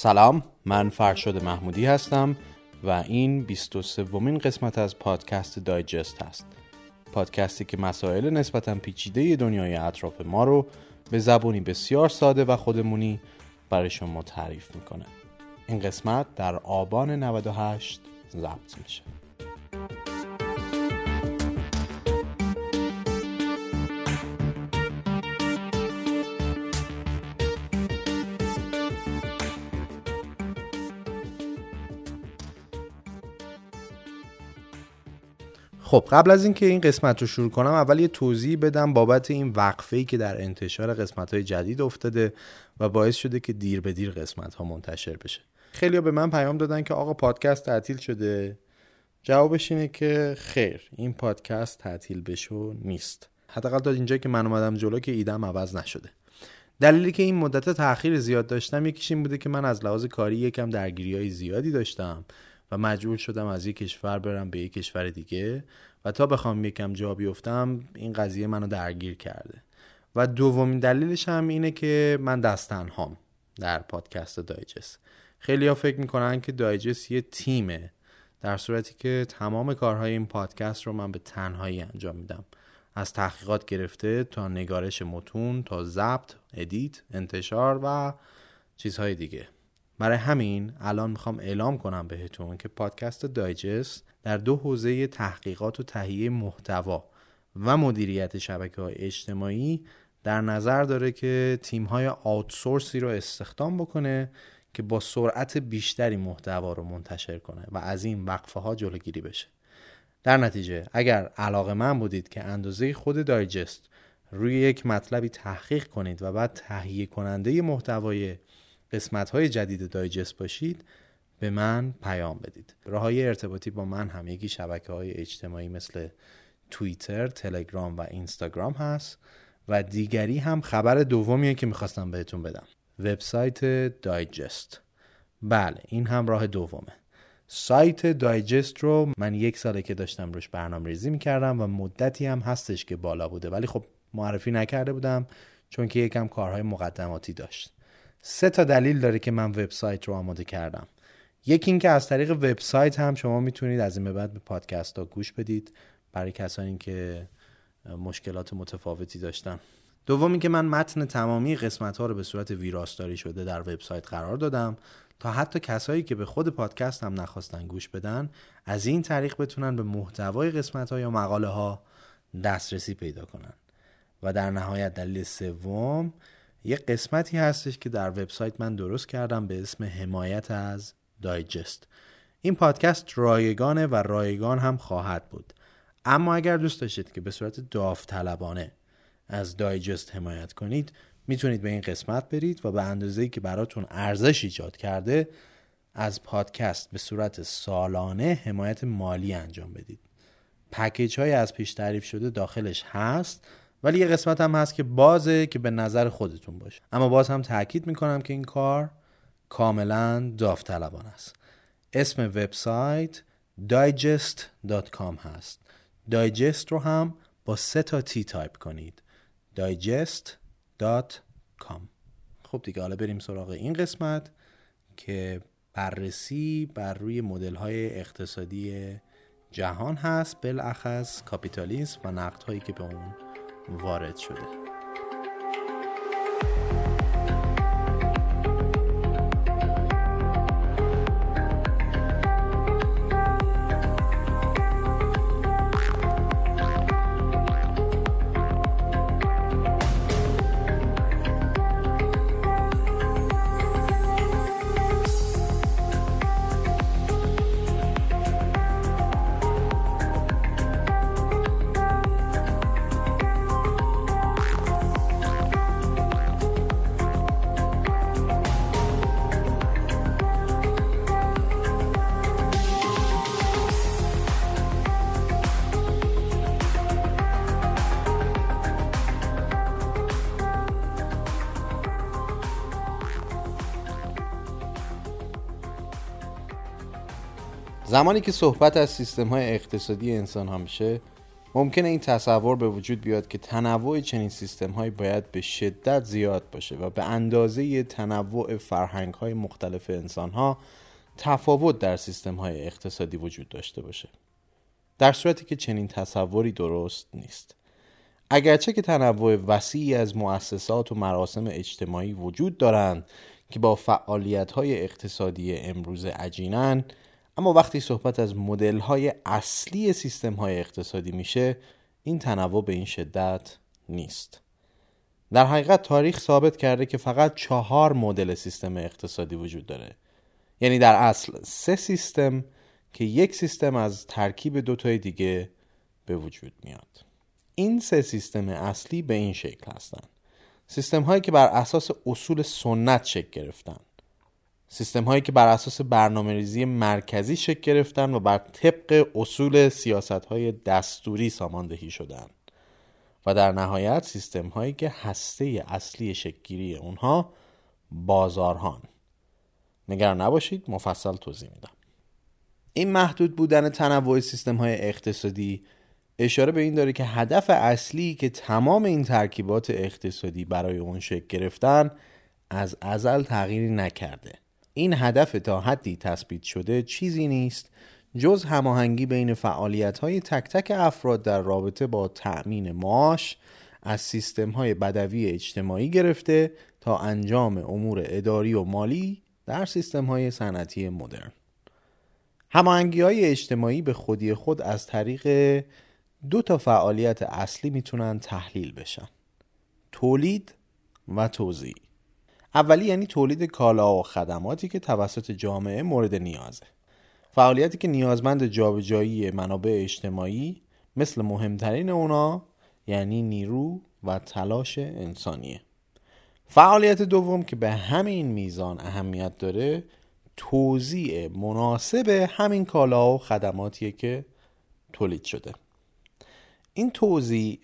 سلام من فرشاد محمودی هستم و این 23 ومین قسمت از پادکست دایجست هست. پادکستی که مسائل نسبتا پیچیده دنیای اطراف ما رو به زبونی بسیار ساده و خودمونی برای شما تعریف می‌کنه. این قسمت در آبان 98 ضبط میشه. خب قبل از اینکه این قسمت رو شروع کنم اول یه توضیح بدم بابت این وقفه ای که در انتشار قسمت های جدید افتاده و باعث شده که دیر به دیر قسمت ها منتشر بشه. خیلی به من پیام دادن که آقا پادکست تعطیل شده. جوابش اینه که خیر این پادکست تعطیل بشو نیست. حداقل تا اینجا که من اومدم جلو که ایدم عوض نشده. دلیلی که این مدت تاخیر زیاد داشتم یکیش این بوده که من از لحاظ کاری یکم درگیری های زیادی داشتم. و مجبور شدم از یک کشور برم به یک کشور دیگه و تا بخوام یکم جا بیفتم این قضیه منو درگیر کرده. و دومین دلیلش هم اینه که من دست تنهام در پادکست Digest. خیلی ها فکر می‌کنن که Digest یه تیمه در صورتی که تمام کارهای این پادکست رو من به تنهایی انجام میدم. از تحقیقات گرفته تا نگارش متون تا ضبط، ادیت، انتشار و چیزهای دیگه. برای همین الان می‌خوام اعلام کنم بهتون که پادکست دایجست در دو حوزه تحقیقات و تهیه محتوا و مدیریت شبکه های اجتماعی در نظر داره که تیم های آوتسورسی رو استخدام بکنه که با سرعت بیشتری محتوا رو منتشر کنه و از این وقفه ها جلوگیری بشه. در نتیجه اگر علاقه من بودید که اندازه خود دایجست روی یک مطلبی تحقیق کنید و بعد تهیه کننده محتوای قسمت های جدید دایجست باشید به من پیام بدید. راه های ارتباطی با من هم. یکی شبکه های اجتماعی مثل توییتر، تلگرام و اینستاگرام هست و دیگری هم خبر دومیه که می‌خواستم بهتون بدم. وبسایت دایجست. بله این هم راه دومه. سایت دایجست رو من یک ساله که داشتم روش برنامه ریزی می‌کردم و مدتی هم هستش که بالا بوده. ولی خب معرفی نکرده بودم چون که یکم کارهای مقدماتی داشت. سه تا دلیل داره که من وبسایت رو آماده کردم. یکی اینکه از طریق وبسایت هم شما می‌تونید از این به بعد به پادکست ها گوش بدید برای کسانی که مشکلات متفاوتی داشتن. دوم اینکه من متن تمامی قسمت ها رو به صورت ویراستاری شده در وبسایت قرار دادم تا حتی کسایی که به خود پادکست هم نخواستن گوش بدن از این طریق بتونن به محتوای قسمت ها یا مقاله ها دسترسی پیدا کنن. و در نهایت دلیل سوم یه قسمتی هستش که در وبسایت من درست کردم به اسم حمایت از دایجست. این پادکست رایگانه و رایگان هم خواهد بود. اما اگر دوست داشتید که به صورت داوطلبانه از دایجست حمایت کنید می‌تونید به این قسمت برید و به اندازه‌ای که براتون ارزش ایجاد کرده از پادکست به صورت سالانه حمایت مالی انجام بدید. پکیج های از پیش تعریف شده داخلش هست. ولی یه قسمت هم هست که بازه که به نظر خودتون باشه. اما باز هم تاکید می‌کنم که این کار کاملا داوطلبانه است. اسم وبسایت digest.com هست. Digest رو هم با سه تا T تایپ کنید. digest.com خب دیگه حالا بریم سراغ این قسمت که بررسی بر روی مدل های اقتصادی جهان هست. بالاخص کاپیتالیسم و نقد هایی که به اون وارد شده. زمانی که صحبت از سیستم های اقتصادی انسان ها میشه ممکنه این تصور به وجود بیاد که تنوع چنین سیستم هایی باید به شدت زیاد باشه و به اندازه تنوع فرهنگ های مختلف انسان ها تفاوت در سیستم های اقتصادی وجود داشته باشه. در صورتی که چنین تصوری درست نیست. اگرچه که تنوع وسیعی از مؤسسات و مراسم اجتماعی وجود دارند که با فعالیت های اقتصادی امروز عجینن اما وقتی صحبت از مدل های اصلی سیستم های اقتصادی میشه این تنوع به این شدت نیست. در حقیقت تاریخ ثابت کرده که فقط چهار مدل سیستم اقتصادی وجود داره. یعنی در اصل سه سیستم که یک سیستم از ترکیب دوتای دیگه به وجود میاد. این سه سیستم اصلی به این شکل هستند سیستم هایی که بر اساس اصول سنت شکل گرفتن. سیستم هایی که بر اساس برنامه ریزی مرکزی شکل گرفتن و بر طبق اصول سیاست های دستوری ساماندهی شدن. و در نهایت سیستم هایی که هسته اصلی شکلگیری اونها بازارهان. نگران نباشید مفصل توضیح میدم. این محدود بودن تنوع سیستم های اقتصادی اشاره به این داره که هدف اصلی که تمام این ترکیبات اقتصادی برای اون شکل گرفتن از ازل تغییری نکرده. این هدف تا حدی تثبیت شده چیزی نیست جز هماهنگی بین فعالیت های تک تک افراد در رابطه با تأمین معاش از سیستم های بدوی اجتماعی گرفته تا انجام امور اداری و مالی در سیستم های صنعتی مدرن. هماهنگی های اجتماعی به خودی خود از طریق دو تا فعالیت اصلی می‌تونن تحلیل بشن تولید و توزیع. اولی یعنی تولید کالا و خدماتی که توسط جامعه مورد نیازه. فعالیتی که نیازمند جابجایی منابع اجتماعی مثل مهمترین اونا یعنی نیرو و تلاش انسانیه. فعالیت دوم که به همین میزان اهمیت داره توزیع مناسب همین کالا و خدماتیه که تولید شده. این توضیح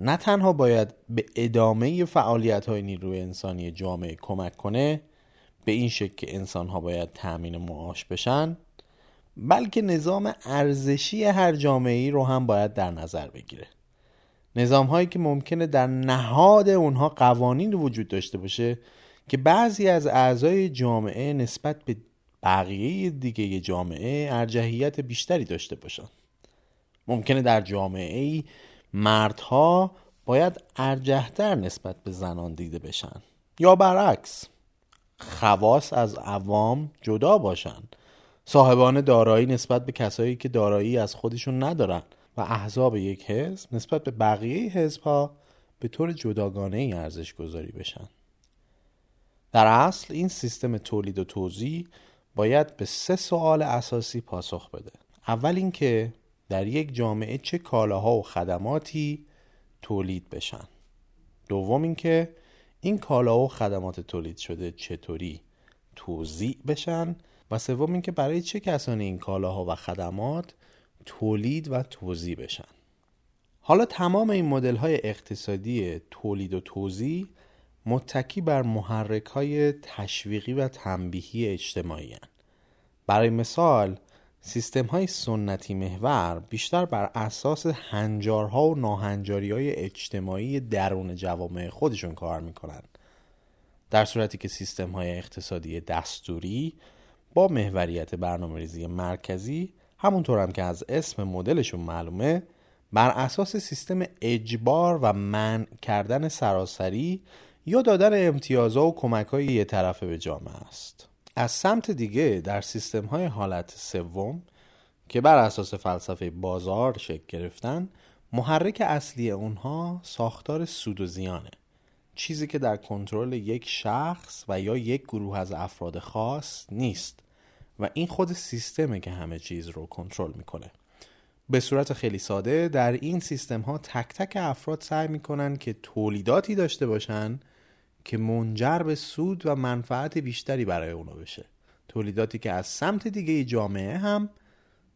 نه تنها باید به ادامه فعالیت های نیروی انسانی جامعه کمک کنه به این شکل که انسان ها باید تأمین معاش بشن بلکه نظام ارزشی هر جامعه ای رو هم باید در نظر بگیره. نظام هایی که ممکنه در نهاد اونها قوانین وجود داشته باشه که بعضی از اعضای جامعه نسبت به بقیه دیگه جامعه ارجحیت بیشتری داشته باشن. ممکنه در جامعه ای مردها باید ارجهتر نسبت به زنان دیده بشن. یا برعکس خواص از عوام جدا باشن. صاحبان دارایی نسبت به کسایی که دارایی از خودشون ندارن و احزاب یک حزب نسبت به بقیه حزب ها به طور جداگانه ای ارزش گذاری بشن. در اصل این سیستم تولید و توزیع باید به سه سوال اساسی پاسخ بده. اول اینکه در یک جامعه چه کالاها و خدماتی تولید بشن دوم اینکه این کالا و خدمات تولید شده چطوری توزیع بشن و سوم اینکه برای چه کسانی این کالاها و خدمات تولید و توزیع بشن حالا تمام این مدل های اقتصادی تولید و توزیع متکی بر محرک های تشویقی و تنبیهی اجتماعی هن. برای مثال سیستم های سنتی محور بیشتر بر اساس هنجارها و ناهنجاری های اجتماعی درون جوامع خودشون کار می‌کنن. در صورتی که سیستم های اقتصادی دستوری با محوریت برنامه ریزی مرکزی همونطور هم که از اسم مدلشون معلومه بر اساس سیستم اجبار و منع کردن سراسری یا دادن امتیازها و کمک های یه طرفه به جامعه است. از سمت دیگه در سیستم های حالت سوم که بر اساس فلسفه بازار شکل گرفتن محرک اصلی اونها ساختار سود و زیانه. چیزی که در کنترل یک شخص و یا یک گروه از افراد خاص نیست و این خود سیستمه که همه چیز رو کنترل می‌کنه. به صورت خیلی ساده در این سیستم ها تک تک افراد سعی می‌کنن که تولیداتی داشته باشن که منجر به سود و منفعت بیشتری برای اونا بشه. تولیداتی که از سمت دیگه جامعه هم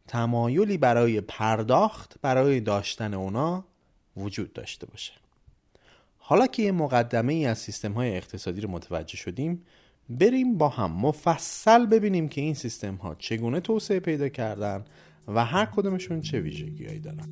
تمایلی برای پرداخت برای داشتن اونا وجود داشته باشه. حالا که یه مقدمه ای از سیستم های اقتصادی رو متوجه شدیم بریم با هم مفصل ببینیم که این سیستم ها چگونه توسعه پیدا کردن و هر کدومشون چه ویژگیهایی دارن.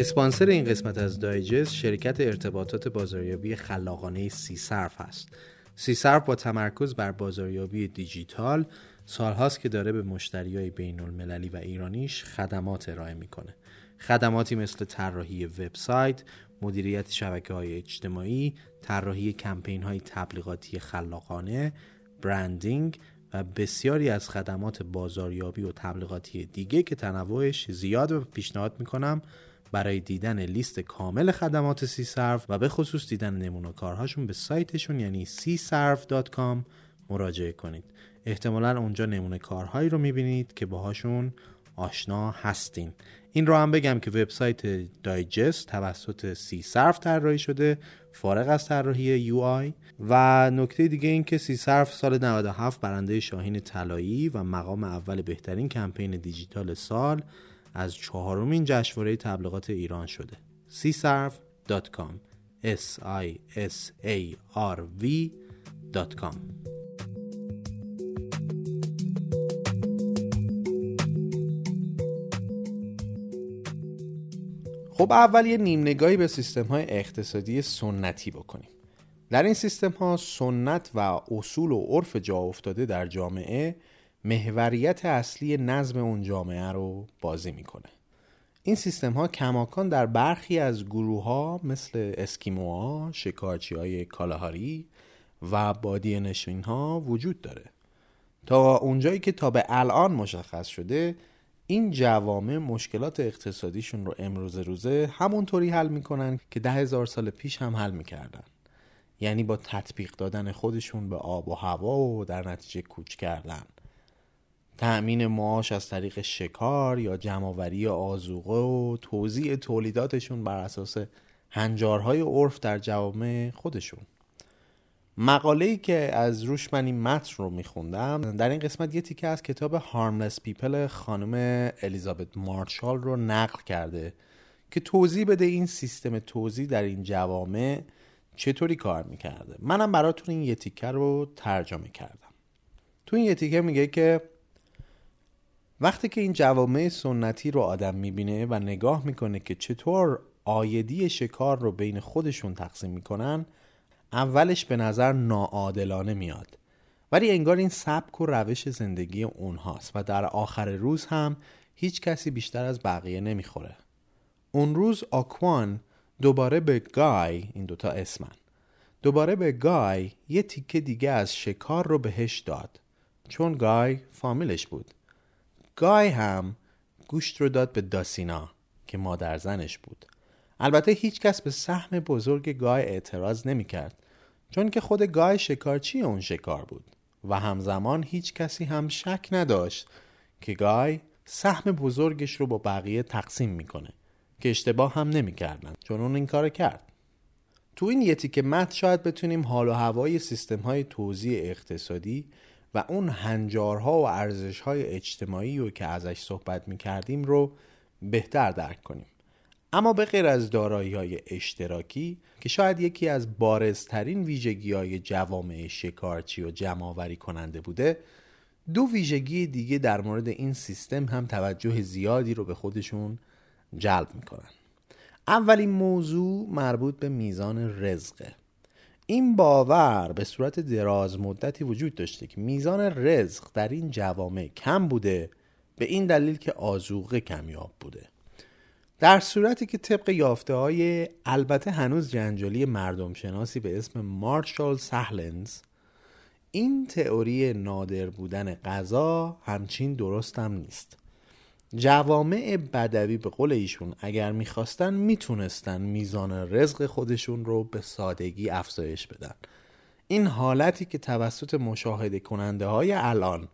اسپانسر این قسمت از دایجست شرکت ارتباطات بازاریابی خلاقانه سی صرف هست. سی صرف با تمرکز بر بازاریابی دیجیتال سالهاست که داره به مشتری های بین المللی و ایرانیش خدمات ارائه می‌کنه. خدماتی مثل طراحی وبسایت، مدیریت شبکه های اجتماعی، طراحی کمپین های تبلیغاتی خلاقانه، برندینگ و بسیاری از خدمات بازاریابی و تبلیغاتی دیگه که تنوعش زیاد و پیشنهاد می‌کنم برای دیدن لیست کامل خدمات سی صرف و به خصوص دیدن نمونه کارهاشون به سایتشون یعنی csurf.com مراجعه کنید. احتمالا اونجا نمونه کارهایی رو می‌بینید که باهاشون آشنا هستین. این رو هم بگم که وبسایت دایجست توسط سی صرف طراحی شده فارغ از طراحی یو آی و نکته دیگه این که سی صرف سال 97 برنده شاهین طلایی و مقام اول بهترین کمپین دیجیتال سال از چهارمین جشنواره تبلیغات ایران شده. csarf.com s i s a r v.com خب اول یه نیم نگاهی به سیستم های اقتصادی سنتی بکنیم. در این سیستم ها سنت و اصول و عرف جا افتاده در جامعه محوریت اصلی نظم اون جامعه رو بازی می‌کنه. این سیستم ها کماکان در برخی از گروه ها مثل اسکیموها، شکارچی های کالاهاری و بادی نشین ها وجود داره. تا اونجایی که تا به الان مشخص شده این جوامع مشکلات اقتصادیشون رو امروز روزه همونطوری حل می‌کنن که ده هزار سال پیش هم حل می‌کردن. یعنی با تطبیق دادن خودشون به آب و هوا و در نتیجه کوچ کردن. تأمین معاش از طریق شکار یا جمعآوری آزوقه و توزیع تولیداتشون بر اساس هنجارهای عرف در جوامع خودشون. مقاله که از روش من این متن رو میخوندم در این قسمت یه تیکه از کتاب هارملس پیپل خانم الیزابت مارشال رو نقل کرده که توضیح بده این سیستم توضیح در این جوامع چطوری کار می‌کرده. منم براتون این یه تیکه رو ترجمه کردم. تو این یه تیکه میگه که وقتی که این جوامع سنتی رو آدم می‌بینه و نگاه می‌کنه که چطور آیدی شکار رو بین خودشون تقسیم می‌کنن اولش به نظر ناعادلانه میاد. ولی انگار این سبک و روش زندگی اونهاست و در آخر روز هم هیچ کسی بیشتر از بقیه نمی‌خوره. اون روز آکوان دوباره به گای این دوتا اسمن دوباره به گای یه تیکه دیگه از شکار رو بهش داد. چون گای فامیلش بود. گای هم گوشت رو داد به داسینا که مادر زنش بود. البته هیچ کس به سهم بزرگ گای اعتراض نمی کرد چون که خود گای شکارچی اون شکار بود و همزمان هیچ کسی هم شک نداشت که گای سهم بزرگش رو با بقیه تقسیم می‌کنه که اشتباه هم نمی‌کردن چون اون این کار کرد. تو این یتی که مت شاید بتونیم حال و هوای سیستم های توزیع اقتصادی و اون هنجارها و ارزشهای اجتماعی رو که ازش صحبت می‌کردیم رو بهتر درک کنیم. اما به غیر از دارایی های اشتراکی که شاید یکی از بارزترین ویژگی های جوامع شکارچی و جمعآوری کننده بوده دو ویژگی دیگه در مورد این سیستم هم توجه زیادی رو به خودشون جلب می‌کنن. اولین موضوع مربوط به میزان رزقه. این باور به صورت دراز مدتی وجود داشته که میزان رزق در این جوامع کم بوده به این دلیل که آزوقه کمیاب بوده. در صورتی که طبق یافته های البته هنوز جنجالی مردم شناسی به اسم مارشال سهلنز این تئوری نادر بودن غذا همچین درست هم نیست. جوامع بدوی به قول ایشون اگر می‌خواستن می‌تونستن میزان رزق خودشون رو به سادگی افزایش بدن. این حالتی که توسط مشاهده کننده های الان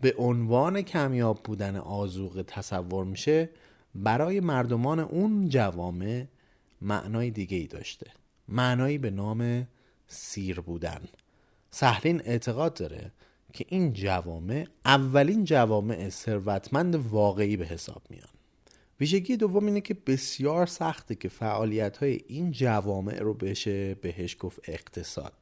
به عنوان کمیاب بودن آزوق تصور میشه برای مردمان اون جوامع معنای دیگه ای داشته. معنایی به نام سیر بودن. سهلین اعتقاد داره که این جوامع اولین جوامع ثروتمند واقعی به حساب میان. ویژگی دوم اینه که بسیار سخته که فعالیت های این جوامع رو بشه بهش گفت اقتصاد.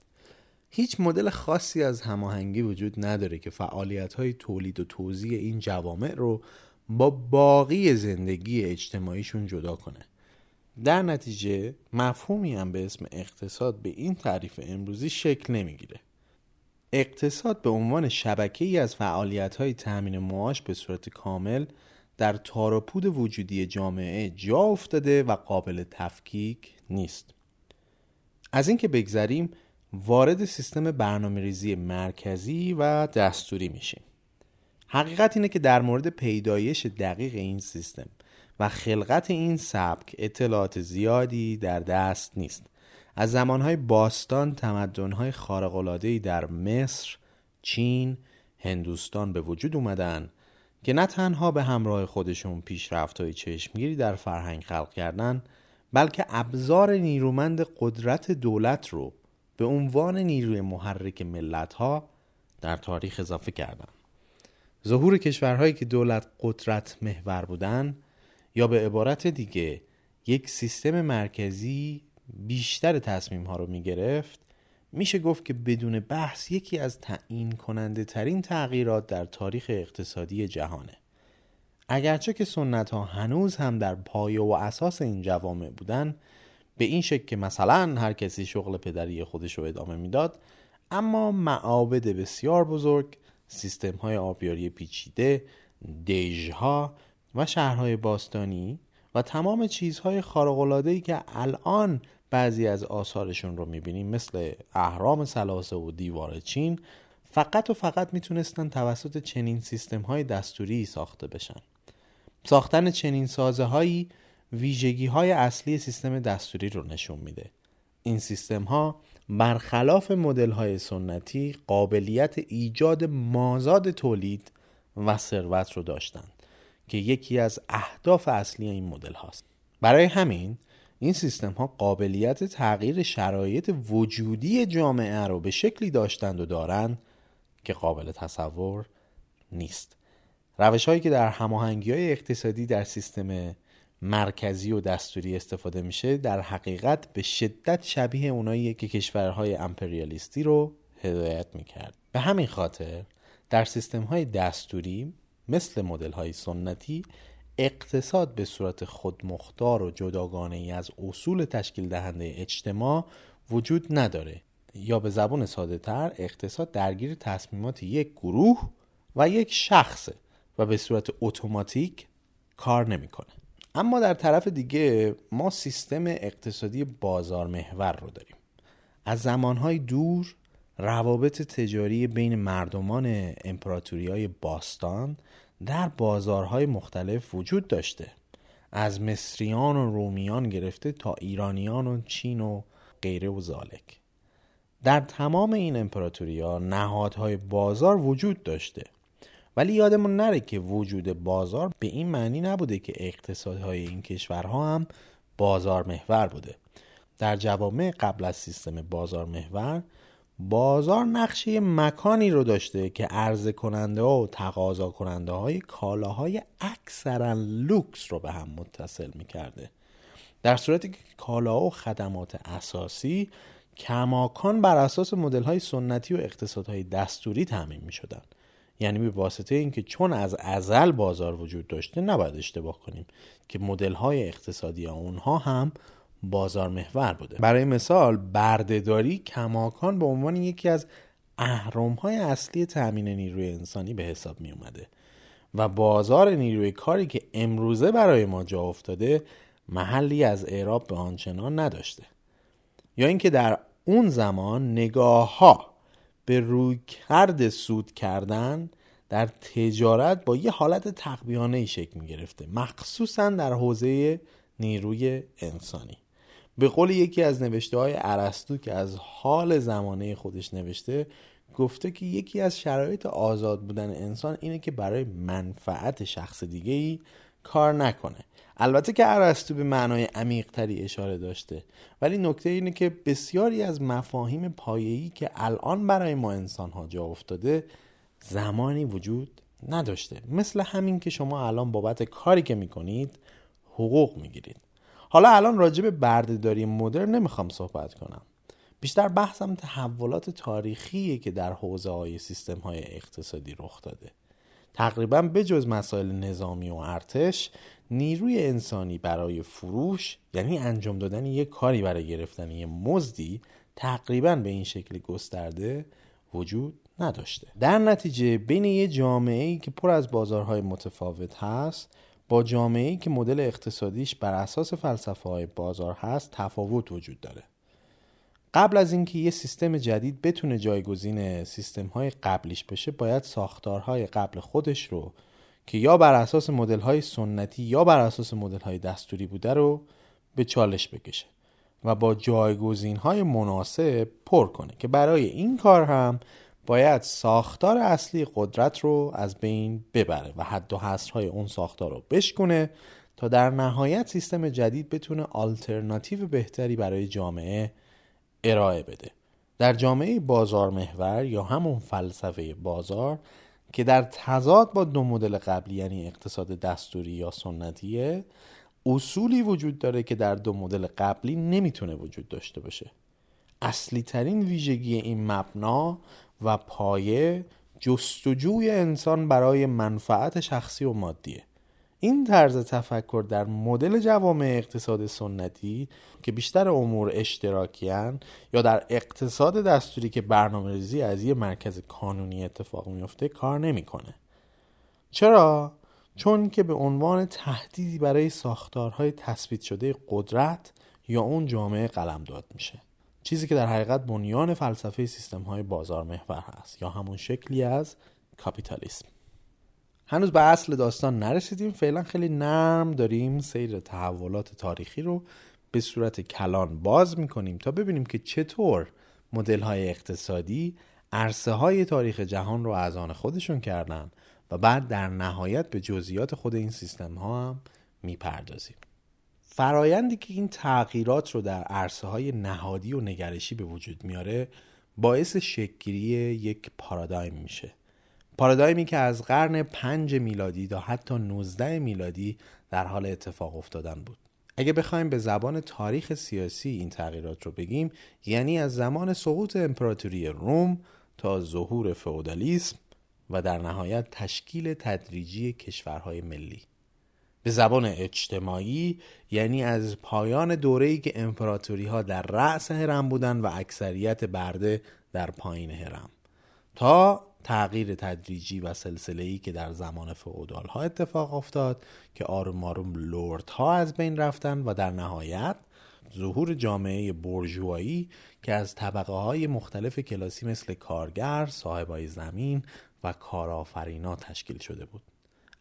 هیچ مدل خاصی از هماهنگی وجود نداره که فعالیت های تولید و توزیع این جوامع رو با باقی زندگی اجتماعیشون جدا کنه. در نتیجه مفهومی هم به اسم اقتصاد به این تعریف امروزی شکل نمی‌گیره. اقتصاد به عنوان شبکه ای از فعالیت های تأمین معاش به صورت کامل در تاروپود وجودی جامعه جا افتاده و قابل تفکیک نیست. از اینکه بگذریم وارد سیستم برنامه ریزی مرکزی و دستوری میشیم. حقیقت اینه که در مورد پیدایش دقیق این سیستم و خلقت این سبک اطلاعات زیادی در دست نیست. از زمانهای باستان تمدنهای خارق‌العاده‌ای در مصر، چین، هندوستان به وجود اومدن که نه تنها به همراه خودشون پیشرفت‌های چشمگیری در فرهنگ خلق کردن بلکه ابزار نیرومند قدرت دولت رو به عنوان نیروی محرک ملت‌ها در تاریخ اضافه کردند. ظهور کشورهایی که دولت قدرت محور بودن یا به عبارت دیگه یک سیستم مرکزی بیشتر تصمیم ها رو می گرفت میشه گفت که بدون بحث یکی از تعیین کننده ترین تغییرات در تاریخ اقتصادی جهانه. اگرچه که سنت ها هنوز هم در پایه و اساس این جوامع بودن به این شکل که مثلا هر کسی شغل پدری خودش رو ادامه می‌داد اما معابد بسیار بزرگ سیستم های آبیاری پیچیده دیژها و شهرهای باستانی و تمام چیزهای خارق‌العاده‌ای که الان بعضی از آثارشون رو می‌بینیم مثل اهرام سلاسه و دیوار چین فقط و فقط می‌تونستن توسط چنین سیستم های دستوری ساخته بشن. ساختن چنین سازه هایی ویژگی های اصلی سیستم دستوری رو نشون میده. این سیستم ها برخلاف مدل های سنتی قابلیت ایجاد مازاد تولید و ثروت رو داشتند که یکی از اهداف اصلی این مدل هاست برای همین این سیستم ها قابلیت تغییر شرایط وجودی جامعه رو به شکلی داشتند و دارند که قابل تصور نیست. روش هایی که در هماهنگی های اقتصادی در سیستم مرکزی و دستوری استفاده میشه در حقیقت به شدت شبیه اونایی که کشورهای امپریالیستی رو هدایت می‌کرد. به همین خاطر در سیستم های دستوری مثل مدل های سنتی اقتصاد به صورت خودمختار و جداگانه ای از اصول تشکیل دهنده اجتماع وجود نداره یا به زبان ساده تر اقتصاد درگیر تصمیمات یک گروه و یک شخصه و به صورت اتوماتیک کار نمی‌کنه. اما در طرف دیگه ما سیستم اقتصادی بازار محور رو داریم از زمانهای دور روابط تجاری بین مردمان امپراتوری های باستان در بازارهای مختلف وجود داشته. از مصریان و رومیان گرفته تا ایرانیان و چین و غیره و زالک. در تمام این امپراتوری ها نهادهای بازار وجود داشته. ولی یادمون نره که وجود بازار به این معنی نبوده که اقتصادهای این کشورها هم بازار محور بوده. در جوامع قبل از سیستم بازار محور بازار نقشه مکانی رو داشته که عرضه کننده و تقاضا کننده های کالاهای اکثرا لوکس رو به هم متصل می‌کرده در صورتی که کالاها و خدمات اساسی کماکان بر اساس مدل های سنتی و اقتصادهای دستوری تعمین می شدن. یعنی به واسطه اینکه چون از ازل بازار وجود داشته نباید اشتباه کنیم که مدل های اقتصادی اونها هم بازار محور بوده. برای مثال بردهداری کماکان به عنوان یکی از اهرام های اصلی تأمین نیروی انسانی به حساب می اومده و بازار نیروی کاری که امروزه برای ما جا افتاده محلی از اعراب به آنچنان نداشته. یا اینکه در اون زمان نگاه ها به روی کرد سود کردن در تجارت با یه حالت تقبیانه شکل می گرفته مخصوصا در حوزه نیروی انسانی. به قول یکی از نوشته های عرستو که از حال زمانه خودش نوشته گفته که یکی از شرایط آزاد بودن انسان اینه که برای منفعت شخص دیگه ای کار نکنه. البته که عرستو به معنای عمیقتری اشاره داشته. ولی نکته اینه که بسیاری از مفاهیم پایه‌ای که الان برای ما انسان ها جا افتاده زمانی وجود نداشته. مثل همین که شما الان بابت کاری که می‌کنید حقوق می‌گیرید. حالا الان راجع به بردهداری مدرن نمی‌خوام صحبت کنم. بیشتر بحثم تحولات تاریخی که در حوزه های سیستم های اقتصادی رخ داده. تقریبا بجز مسائل نظامی و ارتش نیروی انسانی برای فروش یعنی انجام دادن یک کاری برای گرفتن یک مزدی تقریبا به این شکل گسترده وجود نداشته. در نتیجه بین یه جامعه ای که پر از بازارهای متفاوت هست با جامعه ای که مدل اقتصادیش بر اساس فلسفه های بازار هست تفاوت وجود داره. قبل از اینکه یه سیستم جدید بتونه جایگزین سیستم های قبلیش بشه باید ساختارهای قبل خودش رو که یا بر اساس مدل های سنتی یا بر اساس مدل های دستوری بوده رو به چالش بکشه و با جایگزین های مناسب پر کنه که برای این کار هم باید ساختار اصلی قدرت رو از بین ببره و حد و حصرهای اون ساختار رو بشکنه تا در نهایت سیستم جدید بتونه آلترناتیو بهتری برای جامعه ارائه بده. در جامعه بازار محور یا همون فلسفه بازار که در تضاد با دو مدل قبلی یعنی اقتصاد دستوری یا سنتیه اصولی وجود داره که در دو مدل قبلی نمی‌تونه وجود داشته باشه. اصلی ترین ویژگی این مبنا و پایه جستجوی انسان برای منفعت شخصی و مادیه این طرز تفکر در مدل جوامع اقتصاد سنتی که بیشتر امور اشتراکیان یا در اقتصاد دستوری که برنامه ریزی از یه مرکز کانونی اتفاق میفته کار نمی‌کنه. چرا؟ چون که به عنوان تهدیدی برای ساختارهای تثبیت شده قدرت یا اون جامعه قلم داد میشه چیزی که در حقیقت بنیان فلسفه سیستم های بازار محور هست یا همون شکلی از کاپیتالیسم. هنوز به اصل داستان نرسیدیم فعلا خیلی نرم داریم سیر تحولات تاریخی رو به صورت کلان باز می‌کنیم تا ببینیم که چطور مدل های اقتصادی عرصه های تاریخ جهان رو از آن خودشون کردن و بعد در نهایت به جزئیات خود این سیستم ها هم می‌پردازیم. فرایندی که این تغییرات رو در عرصه های نهادی و نگرشی به وجود میاره باعث شکلگیری یک پارادایم میشه. پارادایمی که از قرن پنج میلادی تا حتی 19 میلادی در حال اتفاق افتادن بود. اگه بخوایم به زبان تاریخ سیاسی این تغییرات رو بگیم یعنی از زمان سقوط امپراتوری روم تا ظهور فئودالیسم و در نهایت تشکیل تدریجی کشورهای ملی. به زبان اجتماعی یعنی از پایان دوره‌ای که امپراتوری ها در رأس هرم بودن و اکثریت برده در پایین هرم تا تغییر تدریجی و سلسله‌ای که در زمان فئودال ها اتفاق افتاد که آروم آروم لورد ها از بین رفتن و در نهایت ظهور جامعه برجوایی که از طبقه های مختلف کلاسی مثل کارگر، صاحبای زمین و کارآفرینا تشکیل شده بود.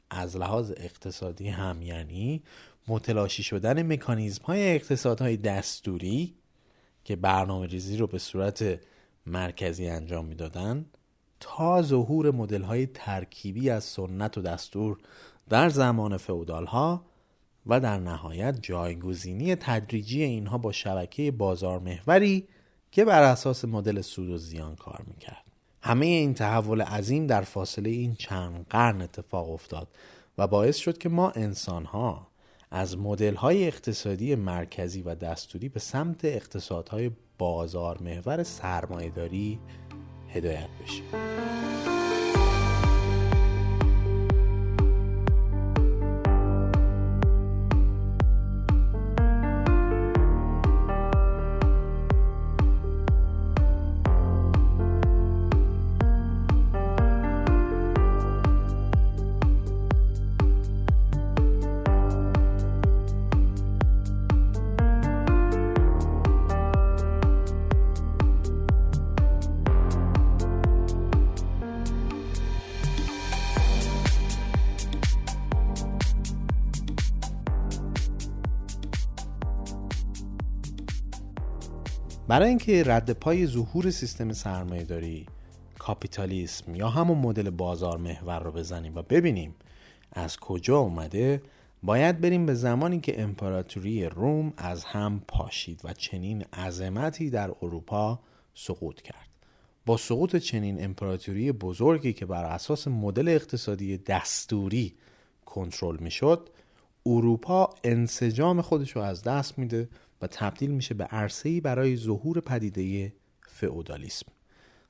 از لحاظ اقتصادی هم یعنی متلاشی شدن مکانیزم های اقتصادهای دستوری که برنامه ریزی رو به صورت مرکزی انجام می‌دادن تا ظهور مدل های ترکیبی از سنت و دستور در زمان فودال ها و در نهایت جایگزینی تدریجی اینها با شبکه بازار محوری که بر اساس مدل سود و زیان کار می‌کرد. همه این تحول عظیم در فاصله این چند قرن اتفاق افتاد و باعث شد که ما انسان ها از مدل های اقتصادی مرکزی و دستوری به سمت اقتصادهای بازار محور سرمایهداری هدایت بشیم. برای اینکه رد پای ظهور سیستم سرمایه داری کاپیتالیسم یا همون مدل بازار محور رو بزنیم و ببینیم از کجا اومده باید بریم به زمانی که امپراتوری روم از هم پاشید و چنین عظمتی در اروپا سقوط کرد. با سقوط چنین امپراتوری بزرگی که بر اساس مدل اقتصادی دستوری کنترل می‌شد اروپا انسجام خودش رو از دست میده و تبدیل میشه به عرصه‌ای برای ظهور پدیده فئودالیسم.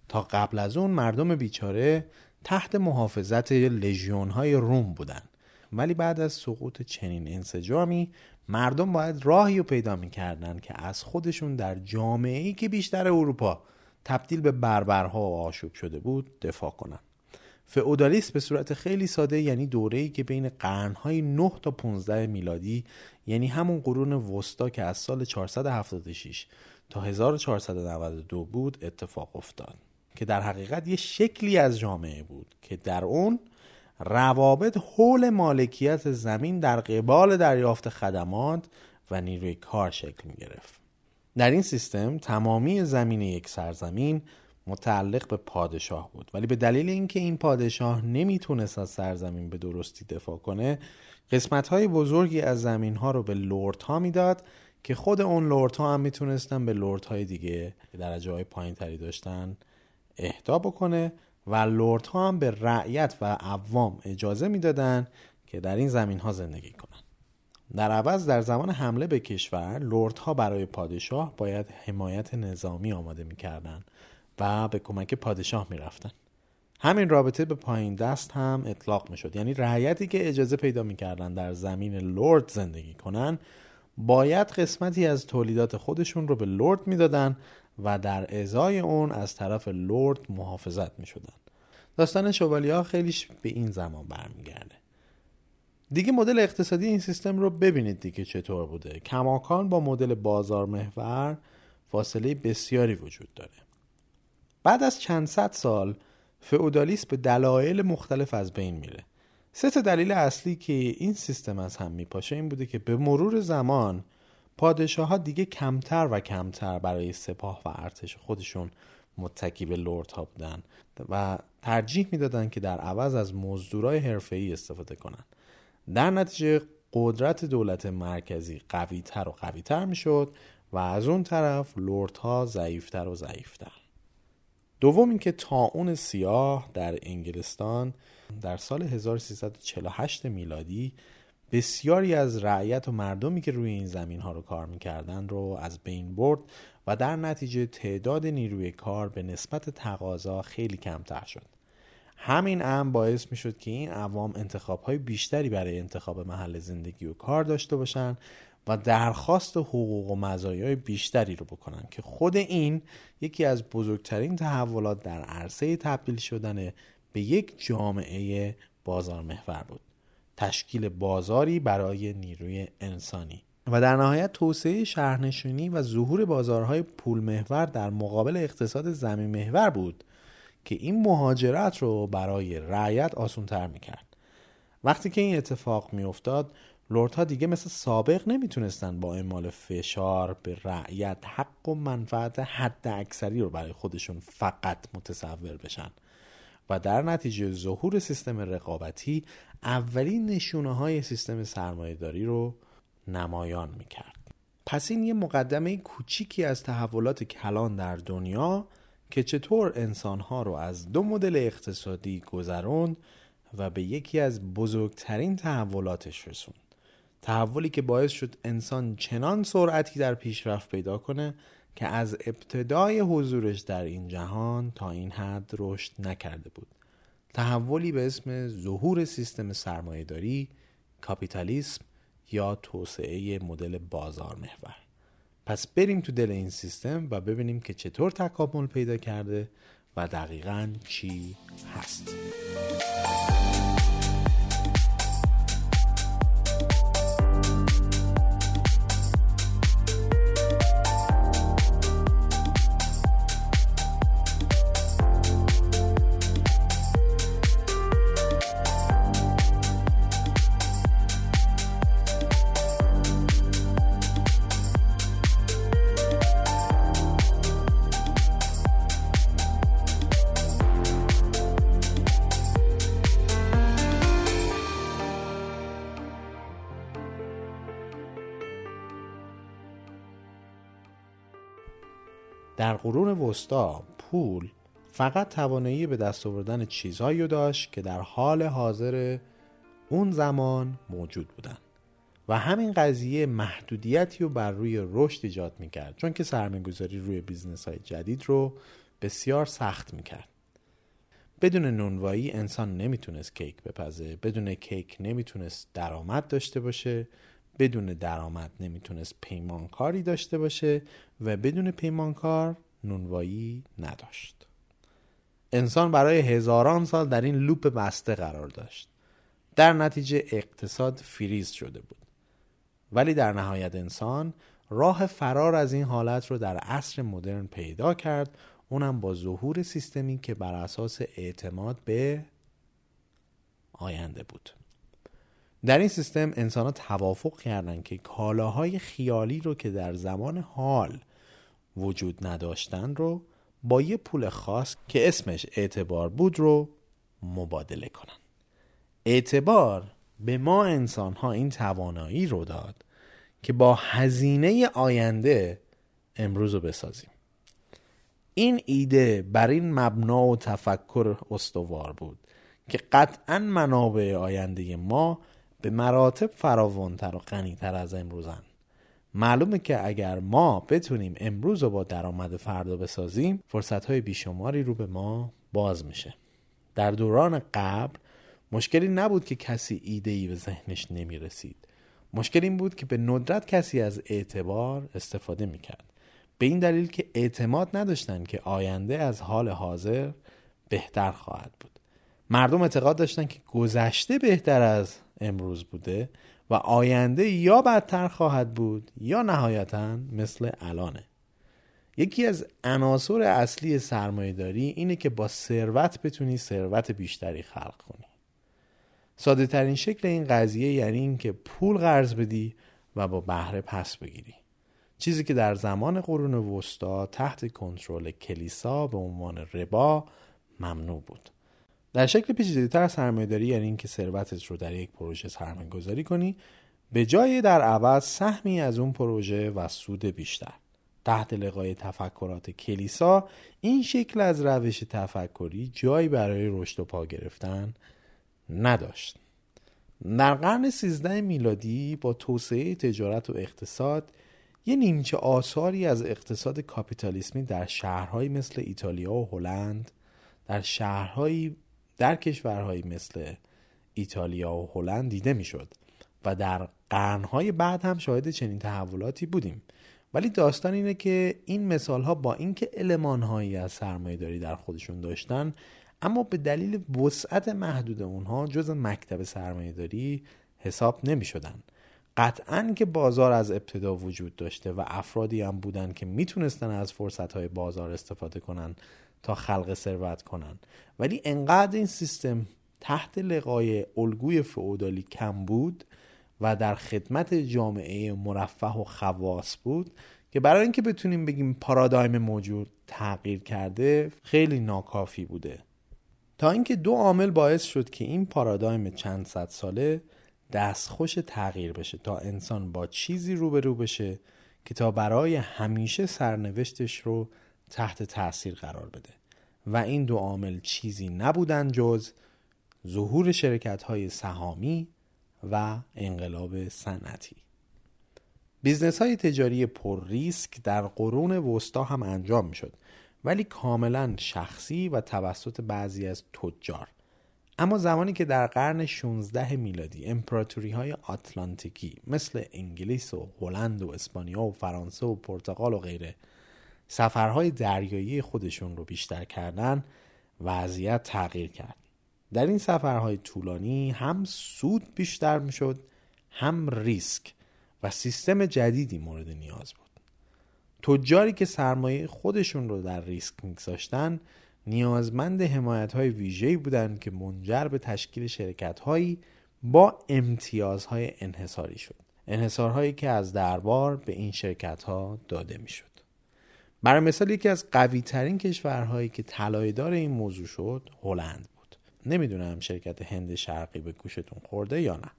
تا قبل از اون مردم بیچاره تحت محافظت لژیون های روم بودن. ولی بعد از سقوط چنین انسجامی مردم باید راهی رو پیدا می‌کردن که از خودشون در جامعه ای که بیشتر اروپا تبدیل به بربرها و آشوب شده بود دفاع کنن. فئودالیسم به صورت خیلی ساده یعنی دوره‌ای که بین قرنهای 9 تا 15 میلادی یعنی همون قرون وسطا که از سال 476 تا 1492 بود اتفاق افتاد که در حقیقت یه شکلی از جامعه بود که در اون روابط حول مالکیت زمین در قبال دریافت خدمات و نیروی کار شکل می گرفت. در این سیستم تمامی زمین یک سرزمین متعلق به پادشاه بود ولی به دلیل اینکه این پادشاه نمی‌تونست از سرزمین به درستی دفاع کنه قسمت های بزرگی از زمین ها رو به لورد ها می‌داد که خود اون لورد ها هم می‌تونستن به لورد های دیگه که درجه های پایین تری داشتن اهدا بکنه و لورد ها هم به رعیت و عوام اجازه می‌دادن که در این زمین ها زندگی کنن. در عوض در زمان حمله به کشور لوردها برای پادشاه باید حمایت نظامی آماده می‌کردن و به کمک پادشاه می‌رفتن. همین رابطه به پایین دست هم اطلاق می‌شد. یعنی رعیتی که اجازه پیدا می‌کردن در زمین لورد زندگی کنن باید قسمتی از تولیدات خودشون رو به لورد می‌دادن و در ازای اون از طرف لورد محافظت می‌شدن. داستان شوالیا خیلیش به این زمان برمیگرده. دیگه مدل اقتصادی این سیستم رو ببینید دیگه چطور بوده. کماکان با مدل بازار محور فاصله بسیاری وجود داره. بعد از چند صد سال فئودالیسم به دلایل مختلف از بین میره. سه تا دلیل اصلی که این سیستم از هم میپاشه این بوده که به مرور زمان پادشاه ها دیگه کمتر و کمتر برای سپاه و ارتش خودشون متکی به لورد ها بودن و ترجیح می‌دادن که در عوض از مزدورای حرفه‌ای استفاده کنن. در نتیجه قدرت دولت مرکزی قویتر و قویتر می‌شد و از اون طرف لوردها ضعیفتر و ضعیفتر. دوم اینکه تاون سیاه در انگلستان در سال 1348 میلادی بسیاری از رعیت و مردمی که روی این زمین ها رو کار می‌کردن رو از بین برد و در نتیجه تعداد نیروی کار به نسبت تقاضا خیلی کمتر شد. همین امر باعث می که این عوام انتخاب های بیشتری برای انتخاب محل زندگی و کار داشته باشند و درخواست حقوق و مزایای بیشتری رو بکنن که خود این یکی از بزرگترین تحولات در عرصه تبدیل شدن به یک جامعه بازار محور بود. تشکیل بازاری برای نیروی انسانی. و در نهایت توسعه شهرنشینی و ظهور بازارهای پول محور در مقابل اقتصاد زمین محور بود که این مهاجرت رو برای رعیت آسونتر می‌کرد. وقتی که این اتفاق میافتاد لوردها دیگه مثل سابق نمی‌تونستن با اعمال فشار به رعیت حق و منفعت حد اکثری رو برای خودشون فقط متصور بشن. و در نتیجه ظهور سیستم رقابتی اولین نشونه های سیستم سرمایه داری رو نمایان می‌کرد. پس این یه مقدمه کوچیکی از تحولات کلان در دنیا که چطور انسانها رو از دو مدل اقتصادی گذروند و به یکی از بزرگترین تحولاتش رسوند. تحولی که باعث شد انسان چنان سرعتی در پیشرفت پیدا کنه که از ابتدای حضورش در این جهان تا این حد رشد نکرده بود. تحولی به اسم ظهور سیستم سرمایهداری کاپیتالیسم یا توسعه مدل بازار محور. پس بریم تو دل این سیستم و ببینیم که چطور تکامل پیدا کرده و دقیقا چی هست. در قرون وسطا پول فقط توانایی به دست آوردن چیزهایی رو داشت که در حال حاضر اون زمان موجود بودن. و همین قضیه محدودیتی رو بر روی رشد ایجاد می‌کرد چون که گذاری روی business های جدید رو بسیار سخت می‌کرد. بدون نونوایی انسان نمی‌تونست کیک بپزه بدون کیک نمی‌تونست درآمد داشته باشه بدون درآمد نمی‌تونست پیمانکاری داشته باشه و بدون پیمانکار نونوایی نداشت. انسان برای هزاران سال در این لوپ بسته قرار داشت. در نتیجه اقتصاد فریز شده بود. ولی در نهایت انسان راه فرار از این حالت رو در عصر مدرن پیدا کرد. اونم با ظهور سیستمی که بر اساس اعتماد به آینده بود. در این سیستم انسان ها توافق کردند که کالاهای خیالی رو که در زمان حال وجود نداشتن رو با یه پول خاص که اسمش اعتبار بود رو مبادله کنن. اعتبار به ما انسان ها این توانایی رو داد که با هزینه آینده امروز رو بسازیم. این ایده بر این مبنا و تفکر استوار بود که قطعا منابع آینده ما به مراتب فراوانتر و غنیتر از امروزن معلومه که اگر ما بتونیم امروز رو با درآمد فردا بسازیم فرصت های بیشماری رو به ما باز میشه. در دوران قبل مشکلی نبود که کسی ایده ای به ذهنش نمی رسید مشکل این بود که به ندرت کسی از اعتبار استفاده می‌کرد. به این دلیل که اعتماد نداشتن که آینده از حال حاضر بهتر خواهد بود. مردم اعتقاد داشتن که گذشته بهتر از امروز بوده و آینده یا بدتر خواهد بود یا نهایتا مثل الانه. یکی از عناصر اصلی سرمایهداری اینه که با ثروت بتونی ثروت بیشتری خلق کنی. ساده ترین شکل این قضیه یعنی اینکه پول قرض بدی و با بهره پس بگیری. چیزی که در زمان قرون وسطا تحت کنترل کلیسا به عنوان ربا ممنوع بود. در شکل پیچیده‌تر سرمایه‌داری یعنی اینکه ثروتت رو در یک پروژه سرمایه گذاری کنی به جای در عوض سهمی از اون پروژه و سود بیشتر. تحت لقای تفکرات کلیسا این شکل از روش تفکری جایی برای رشد و پا گرفتن نداشت. در قرن 13 میلادی با توسعه تجارت و اقتصاد یه نیمچه آثاری از اقتصاد کاپیتالیسمی در شهرهایی مثل ایتالیا و هلند در شهرهایی در کشورهایی مثل ایتالیا و هلند دیده می‌شد و در قرنهای بعد هم شاهد چنین تحولاتی بودیم ولی داستان اینه که این مثال ها با اینکه المانهایی از سرمایه داری در خودشون داشتن اما به دلیل وسعت محدود اونها جز مکتب سرمایه داری حساب نمی شدن. قطعا که بازار از ابتدا وجود داشته و افرادی هم بودن که می‌تونستن از فرصت های بازار استفاده کنن تا خلق ثروت کنن. ولی انقدر این سیستم تحت لقای الگوی فعودالی کم بود و در خدمت جامعه مرفه و خواص بود که برای اینکه بتونیم بگیم پارادایم موجود تغییر کرده خیلی ناکافی بوده. تا اینکه دو عامل باعث شد که این پارادایم چند صد ساله دستخوش تغییر بشه تا انسان با چیزی روبرو بشه که تا برای همیشه سرنوشتش رو تحت تاثیر قرار بده. و این دو عامل چیزی نبودن جز ظهور شرکت های سهامی و انقلاب صنعتی. business های تجاری پر ریسک در قرون وسطا هم انجام می شد ولی کاملا شخصی و توسط بعضی از تجار. اما زمانی که در قرن 16 میلادی امپراتوری های آتلانتیکی مثل انگلیس و هلند و اسپانیا و فرانسه و پرتغال و غیره سفرهای دریایی خودشون رو بیشتر کردن وضعیت تغییر کرد. در این سفرهای طولانی هم سود بیشتر می‌شد هم ریسک و سیستم جدیدی مورد نیاز بود. تجاری که سرمایه خودشون رو در ریسک میگذاشتن نیازمند حمایت های ویژه‌ای بودند که منجر به تشکیل شرکت هایی با امتیازهای انحصاری شد. انحصارهایی که از دربار به این شرکت ها داده می‌شد. برای مثال یکی از قوی ترین کشورهایی که طلایه‌دار این موضوع شد هلند بود. نمی‌دونم شرکت هند شرقی به گوشتون خورده یا نه.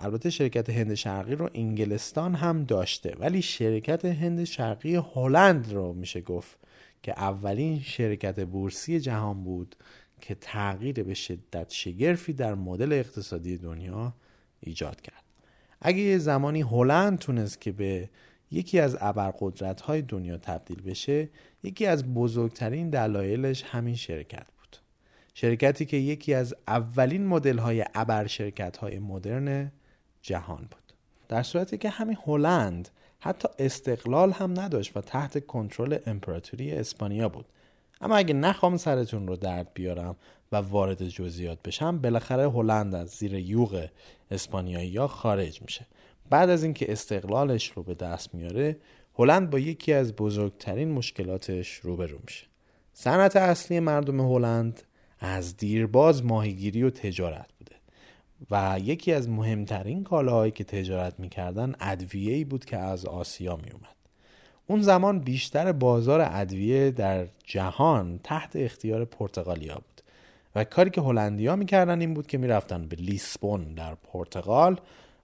البته شرکت هند شرقی رو انگلستان هم داشته ولی شرکت هند شرقی هلند رو میشه گفت که اولین شرکت بورسی جهان بود که تغییر به شدت شگرفی در مدل اقتصادی دنیا ایجاد کرد. اگه یه زمانی هلند تونست که به یکی از ابرقدرت های دنیا تبدیل بشه یکی از بزرگترین دلایلش همین شرکت بود. شرکتی که یکی از اولین مدل های ابر شرکت مدرن جهان بود. در صورتی که همین هلند حتی استقلال هم نداشت و تحت کنترل امپراتوری اسپانیا بود. اما اگه نخوام سرتون رو درد بیارم و وارد جزئیات بشم بالاخره هلند از زیر یوغ اسپانیایی ها خارج میشه. بعد از اینکه استقلالش رو به دست میاره هلند با یکی از بزرگترین مشکلاتش روبرو میشه. صنعت اصلی مردم هلند از دیرباز ماهیگیری و تجارت بوده و یکی از مهمترین کالاهایی که تجارت می‌کردن ادویه‌ای بود که از آسیا میومد اون زمان بیشتر بازار ادویه در جهان تحت اختیار پرتغالیا بود و کاری که هلندیا می‌کردن این بود که می‌رفتن به لیسبون در پرتغال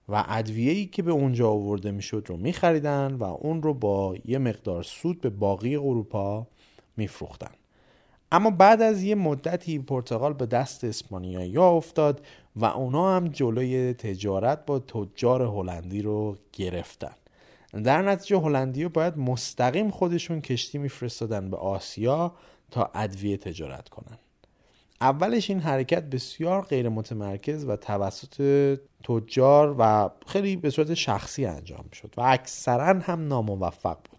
و ادویه‌ای که به اونجا آورده می‌شد رو میخریدن و اون رو با یه مقدار سود به باقی اروپا میفروختن. اما بعد از یه مدتی پرتغال به دست اسپانیایی افتاد و اونا هم جلوی تجارت با تجار هلندی رو گرفتن. در نتیجه هلندی باید مستقیم خودشون کشتی میفرستادن به آسیا تا ادویه تجارت کنن. اولش این حرکت بسیار غیر متمرکز و توسط تجار و خیلی به صورت شخصی انجام شد و اکثرا هم ناموفق بود.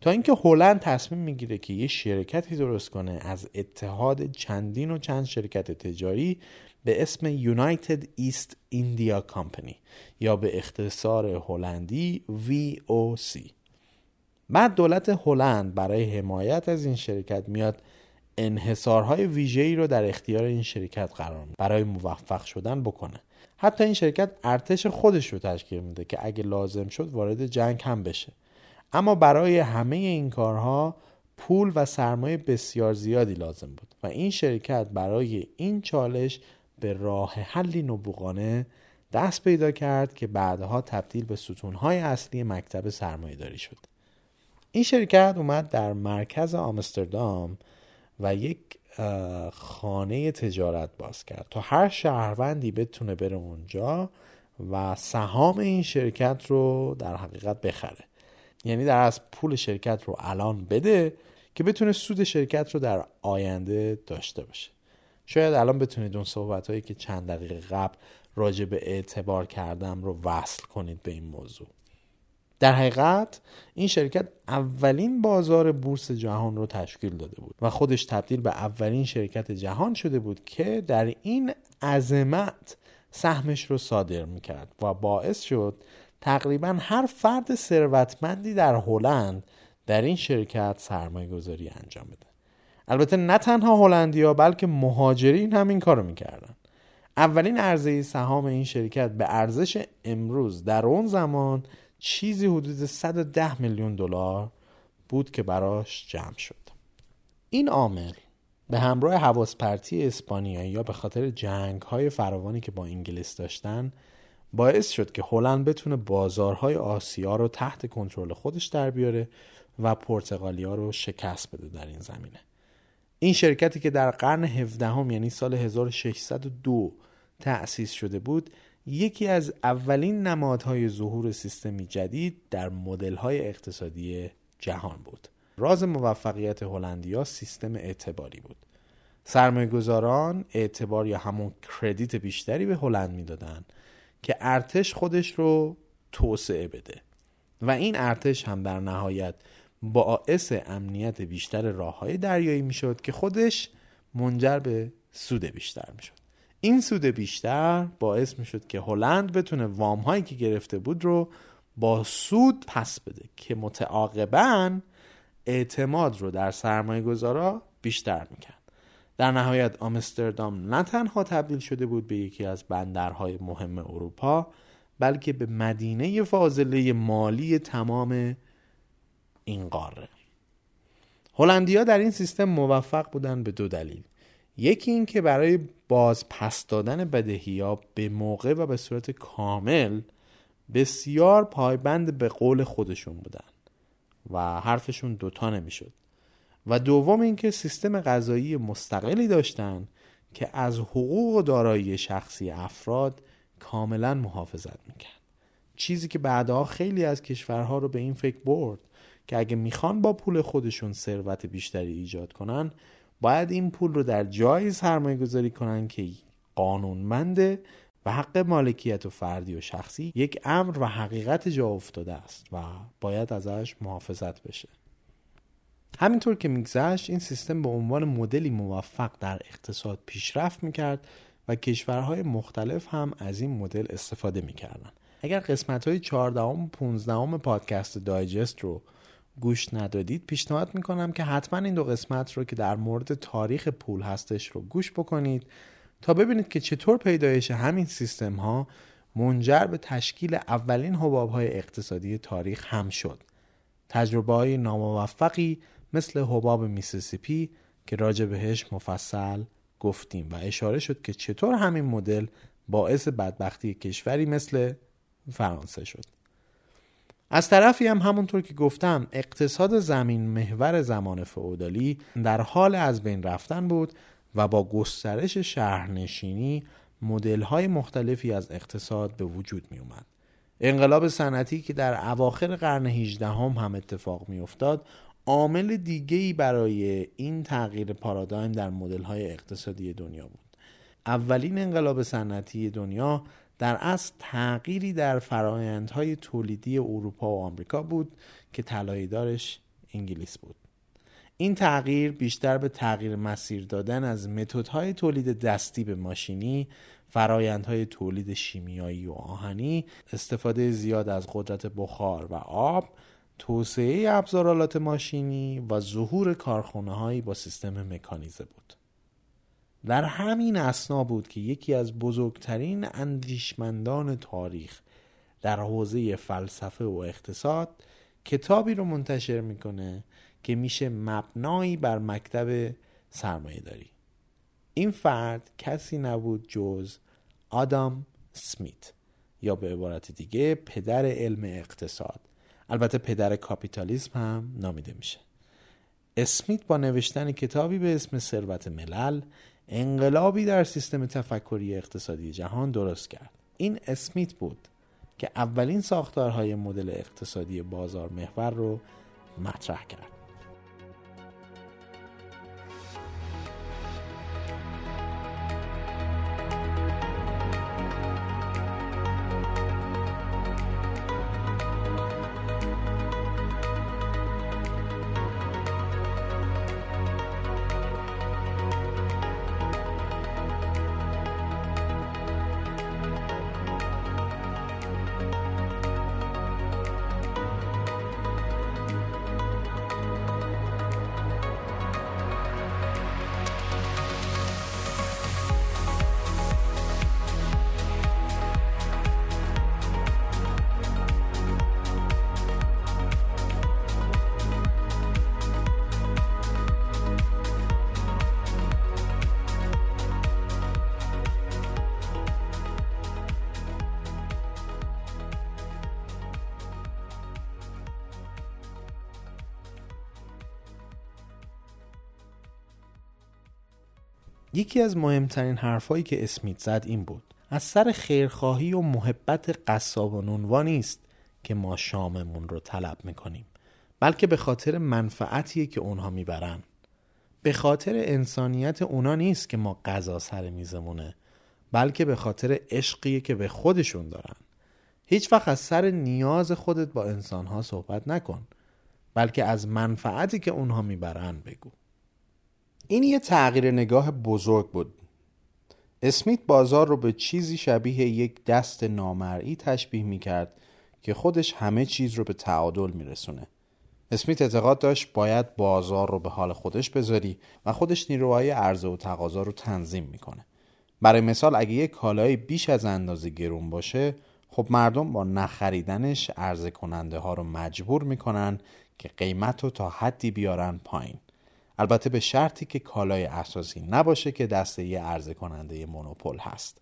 تا اینکه هلند تصمیم می‌گیره که یه شرکتی درست کنه از اتحاد چندین و چند شرکت تجاری به اسم United East India Company یا به اختصار هلندی VOC بعد دولت هلند برای حمایت از این شرکت میاد انحصارهای ویژه‌ای رو در اختیار این شرکت قرار میده. برای موفق شدن بکنه. حتی این شرکت ارتش خودش رو تشکیل میده که اگه لازم شد وارد جنگ هم بشه. اما برای همه این کارها پول و سرمایه بسیار زیادی لازم بود و این شرکت برای این چالش به راه حلی نبوغانه دست پیدا کرد که بعدها تبدیل به ستونهای اصلی مکتب سرمایه داری شد. این شرکت اومد در مرکز آمستردام و یک خانه تجارت باز کرد تا هر شهروندی بتونه بره اونجا و سهام این شرکت رو در حقیقت بخره. یعنی در از پول شرکت رو الان بده که بتونه سود شرکت رو در آینده داشته باشه. شاید الان بتونید اون صحبت هایی که چند دقیقه قبل راجع به اعتبار کردم رو وصل کنید به این موضوع. در حقیقت این شرکت اولین بازار بورس جهان رو تشکیل داده بود و خودش تبدیل به اولین شرکت جهان شده بود که در این عظمت سهمش رو صادر می‌کرد و باعث شد تقریبا هر فرد ثروتمندی در هلند در این شرکت سرمایه گذاری انجام بده. البته نه تنها هلندیا بلکه مهاجرین هم این کارو می‌کردن. اولین عرضه سهام این شرکت به ارزش امروز در اون زمان چیزی حدود 110 میلیون دلار بود که براش جمع شد. این عامل به همراه حواس پرتی اسپانیایی یا به خاطر جنگ های فراوانی که با انگلیس داشتن باعث شد که هلند بتونه بازارهای آسیا رو تحت کنترل خودش در بیاره و پرتغالیا رو شکست بده در این زمینه. این شرکتی که در قرن 17 هم یعنی سال 1602 تأسیس شده بود یکی از اولین نمادهای ظهور سیستمی جدید در مدل‌های اقتصادی جهان بود. راز موفقیت هلندیا سیستم اعتباری بود. سرمایه گذاران اعتبار یا همون کردیت بیشتری به هلند می‌دادند که ارتش خودش رو توسعه بده. و این ارتش هم در نهایت باعث امنیت بیشتر راه های دریایی می‌شد که خودش منجر به سود بیشتر می‌شد. این سود بیشتر باعث می‌شد که هلند بتونه وام هایی که گرفته بود رو با سود پس بده که متعاقبا اعتماد رو در سرمایه گذارا بیشتر می‌کرد. در نهایت آمستردام نه تنها تبدیل شده بود به یکی از بندرهای مهم اروپا بلکه به مدینه فاضله مالی تمام این قاره. هلندیا در این سیستم موفق بودن به دو دلیل. یکی این که برای باز پس دادن بدهی ها به موقع و به صورت کامل بسیار پایبند به قول خودشون بودن و حرفشون دوتا نمی‌شد. و دوم اینکه سیستم غذایی مستقلی داشتن که از حقوق و دارایی شخصی افراد کاملا محافظت می‌کرد. چیزی که بعدها خیلی از کشورها رو به این فکر برد که اگه می‌خوان با پول خودشون ثروت بیشتری ایجاد کنن باید این پول رو در جایی سرمایه گذاری کنن که قانونمنده و حق مالکیت و فردی و شخصی یک امر و حقیقت جا افتاده است و باید ازش محافظت بشه. همینطور که میگذشت این سیستم به عنوان مدلی موفق در اقتصاد پیشرفت می‌کرد و کشورهای مختلف هم از این مدل استفاده می‌کردن اگر قسمت های 14 و 15 پادکست دایجست رو گوش ندادید پیشنهاد می‌کنم که حتما این دو قسمت رو که در مورد تاریخ پول هستش رو گوش بکنید تا ببینید که چطور پیدایش همین سیستم ها منجر به تشکیل اولین حباب های اقتصادی تاریخ هم شد. تجربه های ناموفقی مثل حباب میسیسیپی که راجع بهش مفصل گفتیم و اشاره شد که چطور همین مدل باعث بدبختی کشوری مثل فرانسه شد. از طرفی هم همونطور که گفتم اقتصاد زمین محور زمان فعودالی در حال از بین رفتن بود و با گسترش شهرنشینی مدل های مختلفی از اقتصاد به وجود می اومد. انقلاب صنعتی که در اواخر قرن 18 هم, هم اتفاق می افتاد عامل دیگهی برای این تغییر پارادایم در مدل های اقتصادی دنیا بود. اولین انقلاب صنعتی دنیا در اصل تغییری در فرایندهای تولیدی اروپا و آمریکا بود که دارش انگلیس بود. این تغییر بیشتر به تغییر مسیر دادن از متدهای تولید دستی به ماشینی، فرایندهای تولید شیمیایی و آهنی، استفاده زیاد از قدرت بخار و آب، توسعه ابزارالات ماشینی و ظهور کارخانه هایی با سیستم مکانیزه بود. در همین اسنا بود که یکی از بزرگترین اندیشمندان تاریخ در حوزه فلسفه و اقتصاد کتابی رو منتشر می‌کنه که میشه مبنایی بر مکتب سرمایه داری این فرد کسی نبود جز آدام سمیت یا به عبارت دیگه پدر علم اقتصاد. البته پدر کاپیتالیسم هم نامیده میشه. اسمیت با نوشتن کتابی به اسم ثروت ملل انقلابی در سیستم تفکری اقتصادی جهان درست کرد. این اسمیت بود که اولین ساختارهای مدل اقتصادی بازار محور رو مطرح کرد. یکی از مهمترین حرفهایی که اسمیت زد این بود از سر خیرخواهی و محبت قصاب و نونوا نیست که ما شاممون رو طلب می‌کنیم بلکه به خاطر منفعتیه که اونها می‌برن. به خاطر انسانیت اونا نیست که ما غذا سر میزمونه بلکه به خاطر عشقیه که به خودشون دارن. هیچ وقت از سر نیاز خودت با انسانها صحبت نکن بلکه از منفعتی که اونها می‌برن بگو. این یه تغییر نگاه بزرگ بود اسمیت بازار رو به چیزی شبیه یک دست نامرئی تشبیه می کرد که خودش همه چیز رو به تعادل میرسونه. اسمیت اعتقاد داشت باید بازار رو به حال خودش بذاری و خودش نیروهای عرضه و تقاضا رو تنظیم می‌کنه. برای مثال اگه یک کالای بیش از اندازه گرون باشه خب مردم با نخریدنش عرضه کننده ها رو مجبور می‌کنن که قیمت رو تا حدی بیارن پایین. البته به شرطی که کالای اساسی نباشه که دسته یه عرضه کننده مونوپول هست.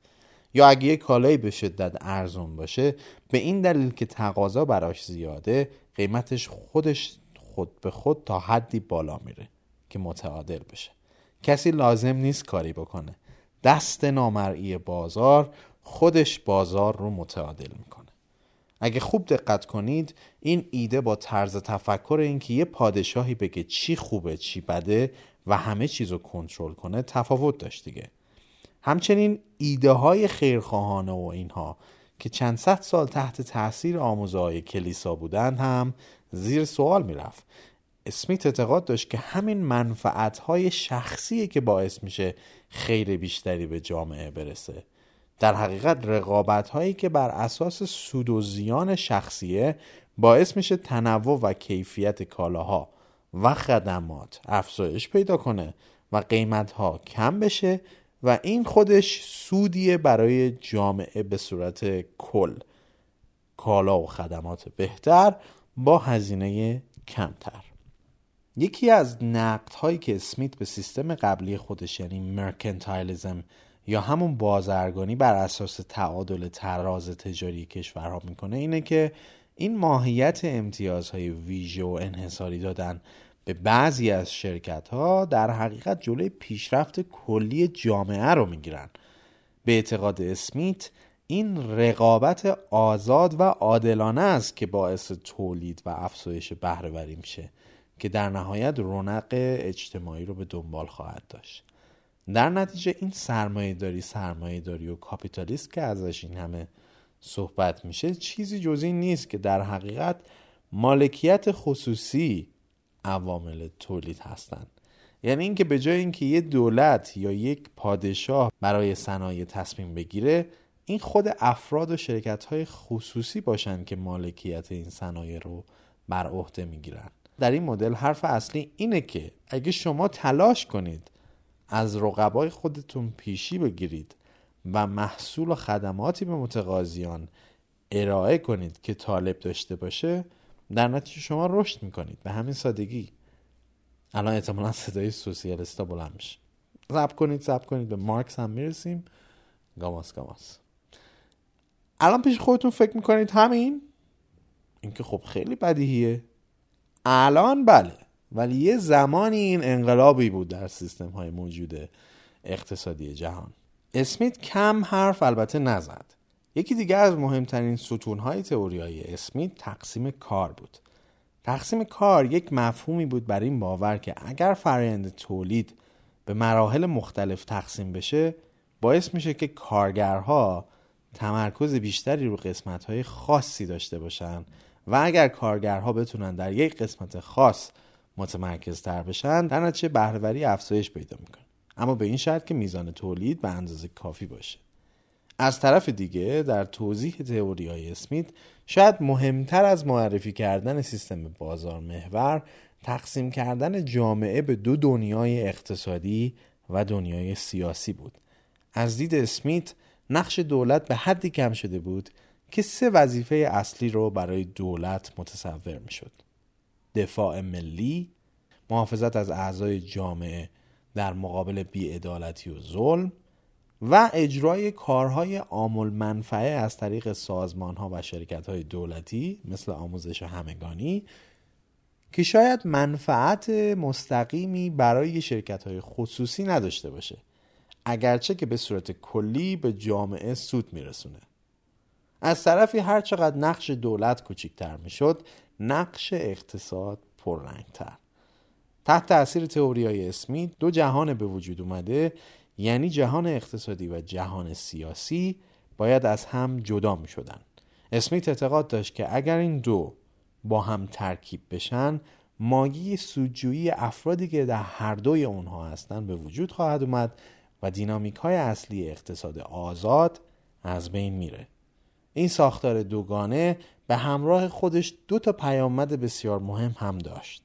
یا اگه یه کالایی به شدت ارزون باشه به این دلیل که تقاضا براش زیاده قیمتش خودش خود به خود تا حدی بالا میره که متعادل بشه. کسی لازم نیست کاری بکنه. دست نامرئی بازار خودش بازار رو متعادل می‌کنه. اگه خوب دقت کنید این ایده با طرز تفکر اینکه یه پادشاهی بگه چی خوبه چی بده و همه چیز رو کنترل کنه تفاوت داشت دیگه. همچنین ایده های خیرخواهانه و اینها که چند صد سال تحت تاثیر آموزهای کلیسا بودند هم زیر سوال می‌رفت. اسمیت اعتقاد داشت که همین منفعت های شخصیه که باعث میشه خیر بیشتری به جامعه برسه. در حقیقت رقابت هایی که بر اساس سود و زیان شخصیه باعث میشه تنوع و کیفیت کالاها و خدمات افزایش پیدا کنه و قیمت ها کم بشه و این خودش سودیه برای جامعه به صورت کل. کالا و خدمات بهتر با هزینه کمتر. یکی از نقد هایی که اسمیت به سیستم قبلی خودش یعنی مرکنتایلیزم یا همون بازرگانی بر اساس تعادل تراز تجاری کشورها می‌کنه اینه که این ماهیت امتیازهای ویژه و انحصاری دادن به بعضی از شرکت ها در حقیقت جلوی پیشرفت کلی جامعه رو می‌گیرن. به اعتقاد اسمیت این رقابت آزاد و عادلانه است که باعث تولید و افزایش بهرهوری میشه که در نهایت رونق اجتماعی رو به دنبال خواهد داشت. در نتیجه این سرمایه داری سرمایه داری و کاپیتالیست که ازش این همه صحبت میشه چیزی جزی نیست که در حقیقت مالکیت خصوصی عوامل تولید هستند. یعنی اینکه به جای اینکه یه دولت یا یک پادشاه برای صنایع تصمیم بگیره این خود افراد و شرکت های خصوصی باشند که مالکیت این صنایع رو بر عهده می‌گیرن. در این مدل حرف اصلی اینه که اگه شما تلاش کنید از رقبای خودتون پیشی بگیرید و محصول و خدماتی به متقاضیان ارائه کنید که طالب داشته باشه در نتیجه شما رشد می‌کنید. به همین سادگی. الان احتمالا صدای سوسیالیستا بلند میشه. زب کنید زب کنید. به مارکس هم می‌رسیم. گاماس گاماس الان پیش خودتون فکر می‌کنید همین؟ اینکه خب خیلی بدیهیه. الان بله. ولی یه زمانی این انقلابی بود در سیستم های موجود اقتصادی جهان. اسمیت کم حرف البته نزد. یکی دیگه از مهمترین ستونهای تئوری های اسمیت تقسیم کار بود. تقسیم کار یک مفهومی بود بر این باور که اگر فرایند تولید به مراحل مختلف تقسیم بشه باعث میشه که کارگرها تمرکز بیشتری رو قسمتهای خاصی داشته باشن و اگر کارگرها بتونن در یک قسمت خاص متمرکز تر بشن در نتیجه بهرهوری افزایش پیدا می‌کنه. اما به این شرط که میزان تولید به اندازه کافی باشه. از طرف دیگه در توضیح تئوری های اسمیت شاید مهمتر از معرفی کردن سیستم بازار محور تقسیم کردن جامعه به دو دنیای اقتصادی و دنیای سیاسی بود. از دید اسمیت نقش دولت به حدی کم شده بود که سه وظیفه اصلی رو برای دولت متصور می شد. دفاع ملی، محافظت از اعضای جامعه در مقابل بیعدالتی و ظلم و اجرای کارهای عامل منفعه از طریق سازمان ها و شرکت های دولتی مثل آموزش همگانی که شاید منفعت مستقیمی برای شرکت های خصوصی نداشته باشه اگرچه که به صورت کلی به جامعه سود میرسونه. از طرفی هر چقدر نقش دولت کوچکتر می‌شد نقش اقتصاد پررنگتر تحت تاثیر تئوری های اسمی دو جهان به وجود اومده یعنی جهان اقتصادی و جهان سیاسی باید از هم جدا می شدن. اسمیت اعتقاد داشت که اگر این دو با هم ترکیب بشن ماگی سودجویی افرادی که در هر دوی اونها هستند به وجود خواهد اومد و دینامیک های اصلی اقتصاد آزاد از بین میره این ساختار دوگانه به همراه خودش دو تا پیامد بسیار مهم هم داشت.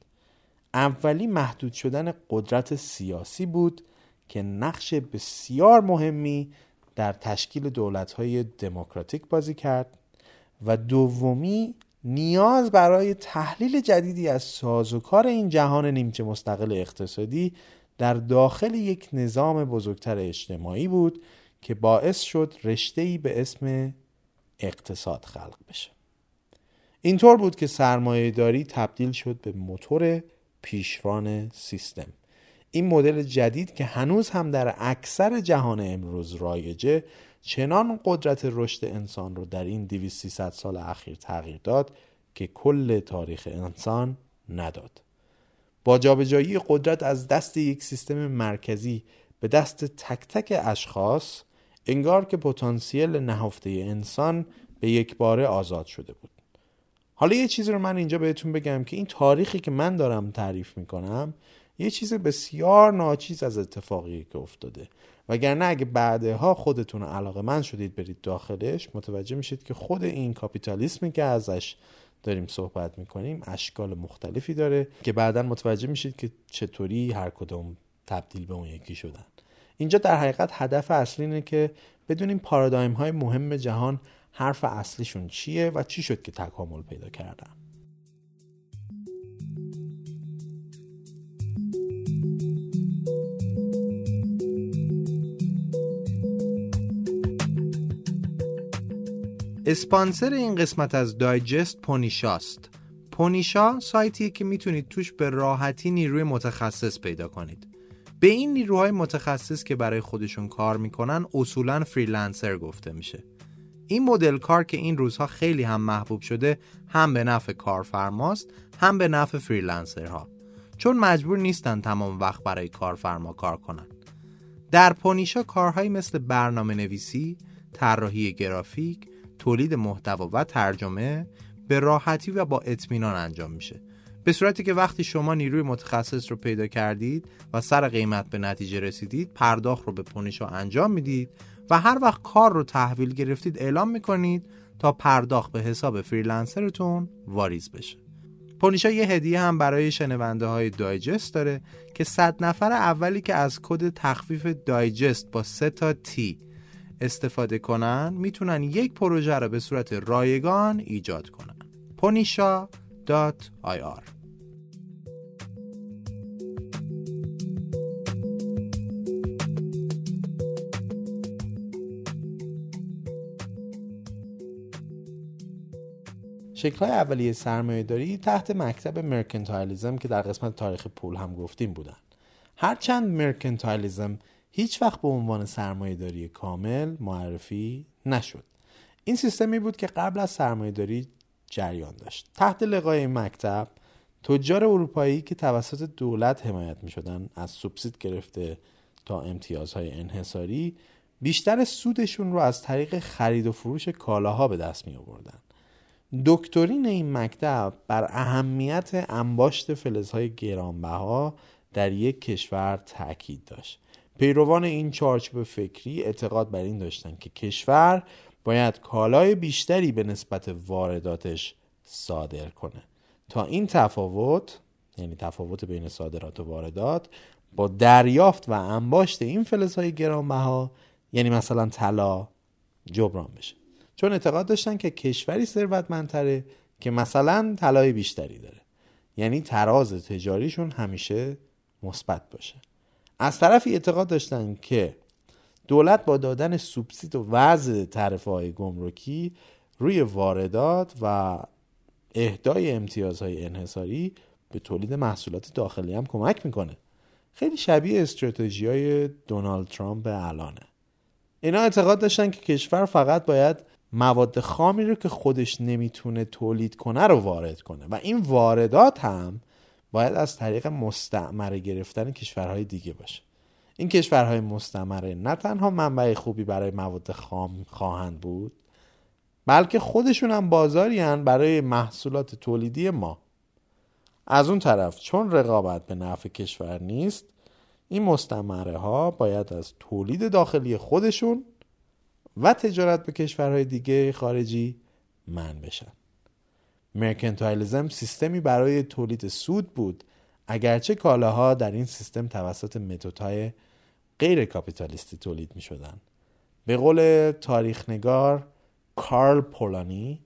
اولی محدود شدن قدرت سیاسی بود که نقش بسیار مهمی در تشکیل دولت‌های دموکراتیک بازی کرد و دومی نیاز برای تحلیل جدیدی از سازوکار این جهان نیمچه مستقل اقتصادی در داخل یک نظام بزرگتر اجتماعی بود که باعث شد رشته‌ای به اسم اقتصاد خلق بشه. اینطور بود که سرمایه داری تبدیل شد به موتور پیشران سیستم. این مدل جدید که هنوز هم در اکثر جهان امروز رایجه چنان قدرت رشد انسان رو در این 2300 سال اخیر تغییر داد که کل تاریخ انسان نداد. با جابجایی قدرت از دست یک سیستم مرکزی به دست تک تک اشخاص انگار که پتانسیل نهفته انسان به یک باره آزاد شده بود. حالا یه چیزی رو من اینجا بهتون بگم که این تاریخی که من دارم تعریف می‌کنم یه چیز بسیار ناچیز از اتفاقی که افتاده. وگرنه اگه بعدها خودتون علاقه من شدید برید داخلش متوجه میشید که خود این کاپیتالیسمی که ازش داریم صحبت می‌کنیم اشکال مختلفی داره که بعدا متوجه میشید که چطوری هر کدوم تبدیل به اون یکی شدن. اینجا در حقیقت هدف اصلی اینه که بدونیم پارادایم های مهم جهان حرف اصلیشون چیه و چی شد که تکامل پیدا کردن؟ اسپانسر این قسمت از دایجست پونیشاست. پونیشا سایتیه که می‌تونید توش به راحتی نیروی متخصص پیدا کنید. به این نیروهای متخصص که برای خودشون کار می‌کنن اصولا freelancer گفته میشه. این مدل کار که این روزها خیلی هم محبوب شده هم به نفع کارفرماست هم به نفع freelancer ها. چون مجبور نیستن تمام وقت برای کارفرما کار کنن. در پونیشا کارهایی مثل برنامه نویسی، طراحی گرافیک، تولید محتوا و ترجمه به راحتی و با اطمینان انجام میشه. به صورتی که وقتی شما نیروی متخصص رو پیدا کردید و سر قیمت به نتیجه رسیدید پرداخت رو به پونیشا انجام می‌دید و هر وقت کار رو تحویل گرفتید اعلام می‌کنید تا پرداخت به حساب freelancer تون واریز بشه. پونیشا یه هدیه هم برای شنونده های دایجست داره که صد نفر اولی که از کد تخفیف دایجست با سه تا تی استفاده کنن می‌تونن یک پروژه رو به صورت رایگان ایجاد کنن. ponisha.ir شکل های اولیه سرمایه داری تحت مکتب مرکنتایلیزم که در قسمت تاریخ پول هم گفتیم بودن. هرچند مرکنتایلیزم هیچ وقت به عنوان سرمایه داری کامل معرفی نشد. این سیستمی بود که قبل از سرمایه داری جریان داشت. تحت لقای مکتب تجار اروپایی که توسط دولت حمایت می شدن از سوبسید گرفته تا امتیازهای انحصاری بیشتر سودشون رو از طریق خرید و فروش کالاها به دست می آوردن دکترین این مکتب بر اهمیت انباشت فلزهای گرانبها در یک کشور تاکید داشت. پیروان این چارچوب فکری اعتقاد بر این داشتند که کشور باید کالای بیشتری به نسبت وارداتش صادر کنه. تا این تفاوت یعنی تفاوت بین صادرات و واردات با دریافت و انباشت این فلزهای گرانبها یعنی مثلا طلا جبران بشه. چون اعتقاد داشتن که کشوری ثروتمندتره که مثلا طلای بیشتری داره. یعنی تراز تجاریشون همیشه مثبت باشه. از طرفی اعتقاد داشتن که دولت با دادن سوبسید و وضع تعرفه های گمرکی روی واردات و اهدای امتیازهای انحصاری به تولید محصولات داخلی هم کمک می‌کنه. خیلی شبیه استراتژی های دونالد ترامپ الانه. اینا اعتقاد داشتن که کشور فقط باید مواد خامی رو که خودش نمی‌تونه تولید کنه رو وارد کنه. و این واردات هم باید از طریق مستعمره گرفتن کشورهای دیگه باشه. این کشورهای مستعمره نه تنها منبع خوبی برای مواد خام خواهند بود بلکه خودشون هم بازاری هن برای محصولات تولیدی ما. از اون طرف چون رقابت به نفع کشور نیست این مستعمره ها باید از تولید داخلی خودشون و تجارت به کشورهای دیگه خارجی من بشن مرکنتایلیزم سیستمی برای تولید سود بود اگرچه کالاها در این سیستم توسط متدهای غیر کاپیتالیستی تولید می شدن. به قول تاریخنگار کارل پولانی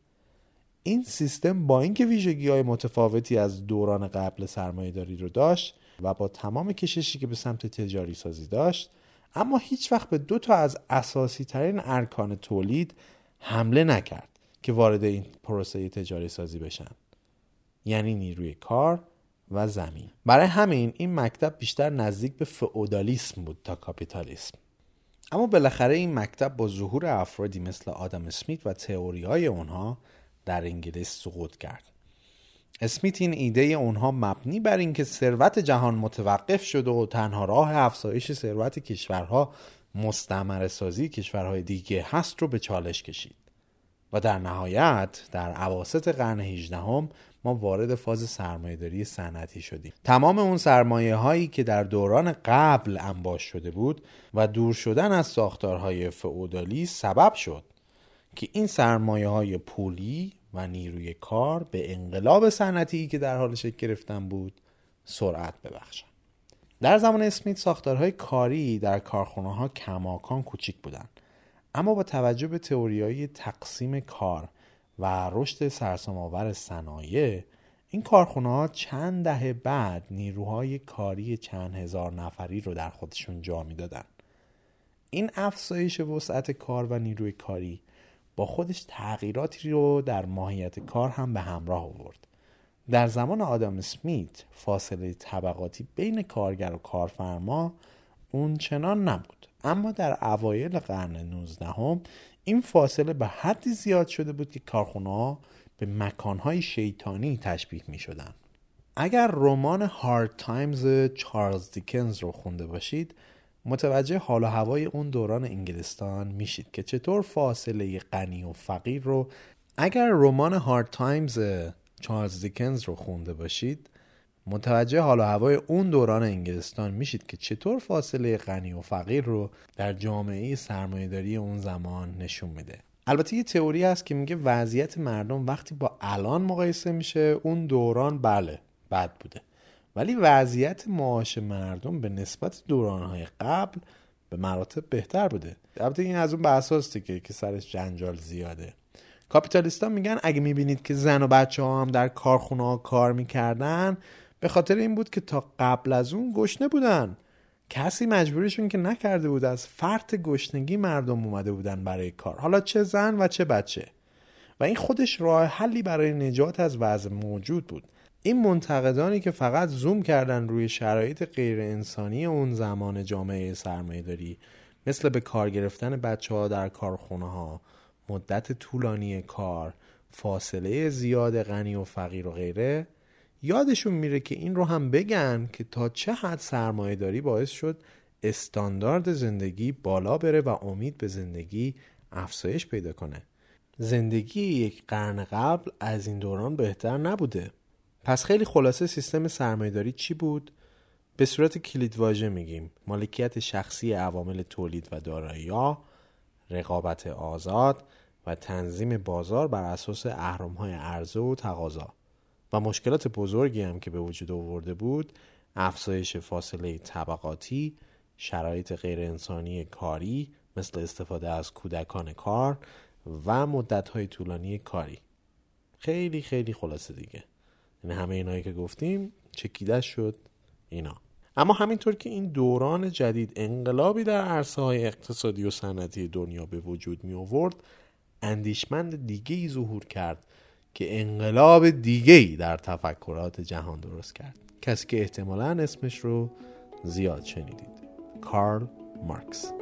این سیستم با اینکه ویژگی های متفاوتی از دوران قبل سرمایه داری رو داشت و با تمام کششی که به سمت تجاری سازی داشت اما هیچ وقت به دو تا از اساسی ترین ارکان تولید حمله نکرد که وارد این پروسه تجاری سازی بشن. یعنی نیروی کار و زمین. برای همین این مکتب بیشتر نزدیک به فئودالیسم بود تا کاپیتالیسم. اما بالاخره این مکتب با ظهور افرادی مثل آدم اسمیت و تئوری های اونها در انگلیس سقوط کرد. اسمیت این ایده اونها مبنی بر اینکه ثروت جهان متوقف شده و تنها راه افزایش ثروت کشورها مستعمره سازی کشورهای دیگه هست رو به چالش کشید. و در نهایت در عواست قرن 18 هم ما وارد فاز سرمایهداری صنعتی شدیم. تمام اون سرمایه هایی که در دوران قبل انباش شده بود و دور شدن از ساختارهای فئودالی سبب شد که این سرمایه های پولی و نیروی کار به انقلاب صنعتی که در حال شکل گرفتن بود سرعت ببخشند در زمان اسمیت ساختارهای کاری در کارخانه ها کماکان کوچیک بودند اما با توجه به تئوریای تقسیم کار و رشد سرسام‌آور صنایع این کارخونه ها چند دهه بعد نیروهای کاری چند هزار نفری رو در خودشون جا می‌دادن. این افزایش وسعت کار و نیروی کاری با خودش تغییراتی رو در ماهیت کار هم به همراه آورد در زمان آدم سمیت فاصله طبقاتی بین کارگر و کارفرما اون چنان نبود اما در اوایل قرن 19 هم این فاصله به حدی زیاد شده بود که کارخونه ها به مکانهای شیطانی تشبیه می شدن. اگر رمان هارد تایمز چارلز دیکنز رو خونده باشید متوجه حال و هوای اون دوران انگلستان میشید که چطور فاصله غنی و فقیر رو اگر رمان هارد تایمز چارلز دیکنز رو خونده باشید متوجه حال و هوای اون دوران انگلستان میشید که چطور فاصله غنی و فقیر رو در جامعه سرمایهداری اون زمان نشون میده. البته یه تئوری هست که میگه وضعیت مردم وقتی با الان مقایسه میشه اون دوران بله بد بوده. ولی وضعیت معاش مردم به نسبت دورانهای قبل به مراتب بهتر بوده. البته این از اون بحث که که سرش جنجال زیاده. کاپیتالیستا میگن اگه می‌بینید که زن و بچه ها هم در کارخونه ها کار می‌کردن به خاطر این بود که تا قبل از اون گشنه بودن. کسی مجبورشون که نکرده بود از فرط گشنگی مردم اومده بودن برای کار. حالا چه زن و چه بچه. و این خودش راه حلی برای نجات از وضع موجود بود. این منتقدانی که فقط زوم کردن روی شرایط غیر انسانی اون زمان جامعه سرمایه داری مثل به کار گرفتن بچه ها در کارخونه ها مدت طولانی کار فاصله زیاد غنی و فقیر و غیره یادشون میره که این رو هم بگن که تا چه حد سرمایه داری باعث شد استاندارد زندگی بالا بره و امید به زندگی افزایش پیدا کنه. زندگی یک قرن قبل از این دوران بهتر نبوده. پس خیلی خلاصه سیستم سرمایهداری چی بود؟ به صورت کلید واژه میگیم. مالکیت شخصی عوامل تولید و دارایی رقابت آزاد و تنظیم بازار بر اساس های عرضه و تقاضا. و مشکلات بزرگی هم که به وجود آورده بود افزایش فاصله طبقاتی شرایط غیر انسانی کاری مثل استفاده از کودکان کار و های طولانی کاری. خیلی خیلی خلاصه دیگه. یعنی همه اینایی که گفتیم چکیده شد اینا. اما همینطور که این دوران جدید انقلابی در عرصه های اقتصادی و صنعتی دنیا به وجود می آورد اندیشمند دیگه ای ظهور کرد که انقلاب دیگه ای در تفکرات جهان درست کرد. کسی که احتمالا اسمش رو زیاد شنیدید. کارل مارکس.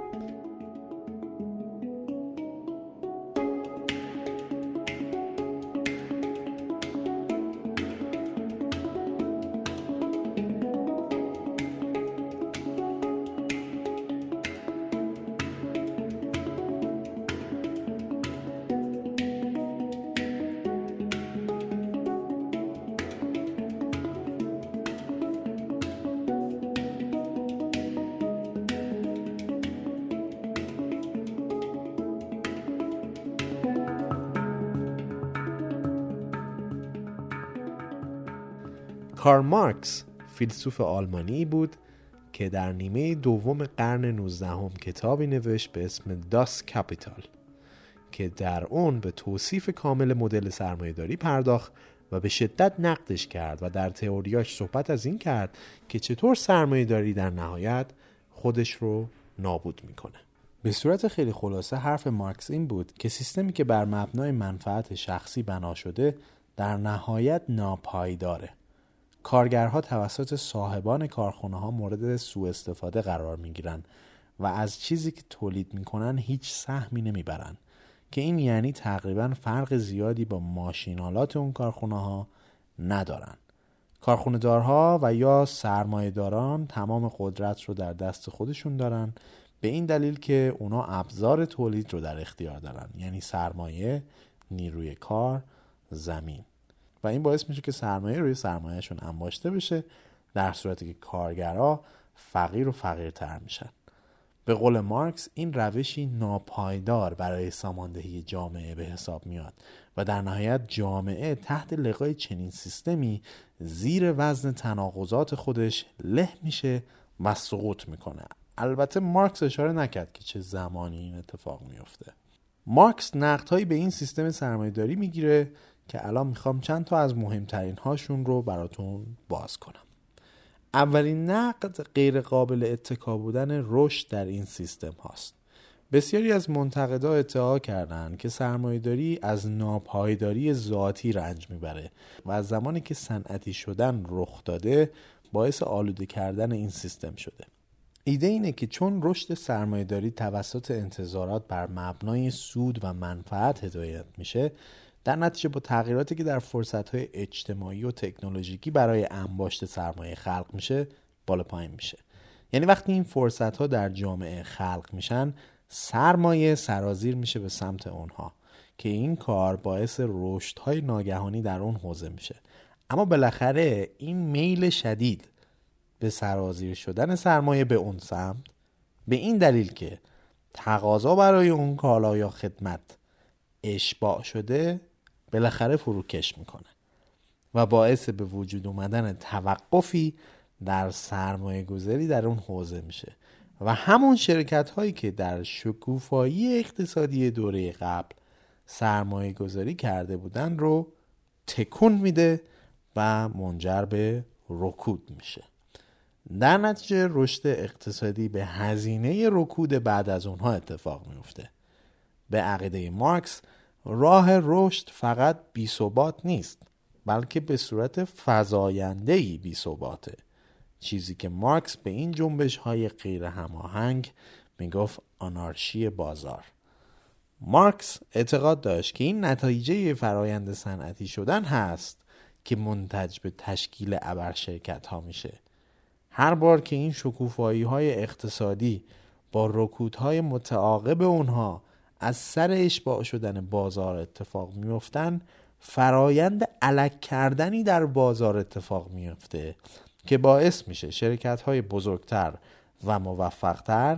کار مارکس فیلسوف آلمانی بود که در نیمه دوم قرن 19 هم کتابی نوشت به اسم داس کپیتال که در اون به توصیف کامل مدل سرمایهداری پرداخت و به شدت نقدش کرد و در تئوریاش صحبت از این کرد که چطور سرمایهداری در نهایت خودش رو نابود می‌کنه. به صورت خیلی خلاصه حرف مارکس این بود که سیستمی که بر مبنای منفعت شخصی بنا شده در نهایت ناپایداره. کارگرها توسط صاحبان کارخانه ها مورد سوء استفاده قرار می گیرن و از چیزی که تولید می‌کنن هیچ سهمی نمی‌برن که این یعنی تقریبا فرق زیادی با ماشینالات اون کارخونه ها ندارن. کارخونه دارها و یا سرمایه داران تمام قدرت رو در دست خودشون دارن به این دلیل که اونا ابزار تولید رو در اختیار دارن یعنی سرمایه نیروی کار زمین. و این باعث میشه که سرمایه روی سرمایهشون انباشته بشه در صورتی که کارگرها فقیر و فقیرتر میشن. به قول مارکس این روشی ناپایدار برای ساماندهی جامعه به حساب میاد و در نهایت جامعه تحت لقای چنین سیستمی زیر وزن تناقضات خودش له میشه و سقوط می‌کنه. البته مارکس اشاره نکرد که چه زمانی این اتفاق میفته. مارکس نقدهایی به این سیستم سرمایهداری می‌گیره که الان می‌خوام چند تا از مهمترین هاشون رو براتون باز کنم. اولین نقد غیر قابل اتکا بودن رشد در این سیستم هاست. بسیاری از منتقدا ادعا کردند که سرمایهداری از ناپایداری ذاتی رنج می‌بره و از زمانی که صنعتی شدن رخ داده باعث آلوده کردن این سیستم شده. ایده اینه که چون رشد سرمایهداری توسط انتظارات بر مبنای سود و منفعت هدایت میشه در نتیجه با تغییراتی که در فرصتهای اجتماعی و تکنولوژیکی برای انباشت سرمایه خلق میشه بالا پایین میشه. یعنی وقتی این فرصت ها در جامعه خلق میشن سرمایه سرازیر میشه به سمت اونها که این کار باعث رشد های ناگهانی در اون حوزه میشه. اما بالاخره این میل شدید به سرازیر شدن سرمایه به اون سمت به این دلیل که تقاضا برای اون کالا یا خدمت اشباع شده بالاخره فروکش می‌کنه و باعث به وجود اومدن توقفی در سرمایه گذاری در اون حوزه میشه و همون شرکت هایی که در شکوفایی اقتصادی دوره قبل سرمایه گذاری کرده بودن رو تکون میده و منجر به رکود میشه. در نتیجه رشد اقتصادی به هزینه رکود بعد از اونها اتفاق میفته به عقیده مارکس راه رشد فقط بی نیست بلکه به صورت فضاینده بی ثباته. چیزی که مارکس به این جنبش های غیر هماهنگ می‌گفت آنارشی بازار. مارکس اعتقاد داشت که این نتایجه فرایند صنعتی شدن هست که منتج به تشکیل ابر شرکت ها میشه. هر بار که این شکوفایی های اقتصادی با رکودهای متعاقب اونها از سر اشباع شدن بازار اتفاق میفتن فرایند علک کردنی در بازار اتفاق میفته که باعث میشه شرکت های بزرگتر و موفقتر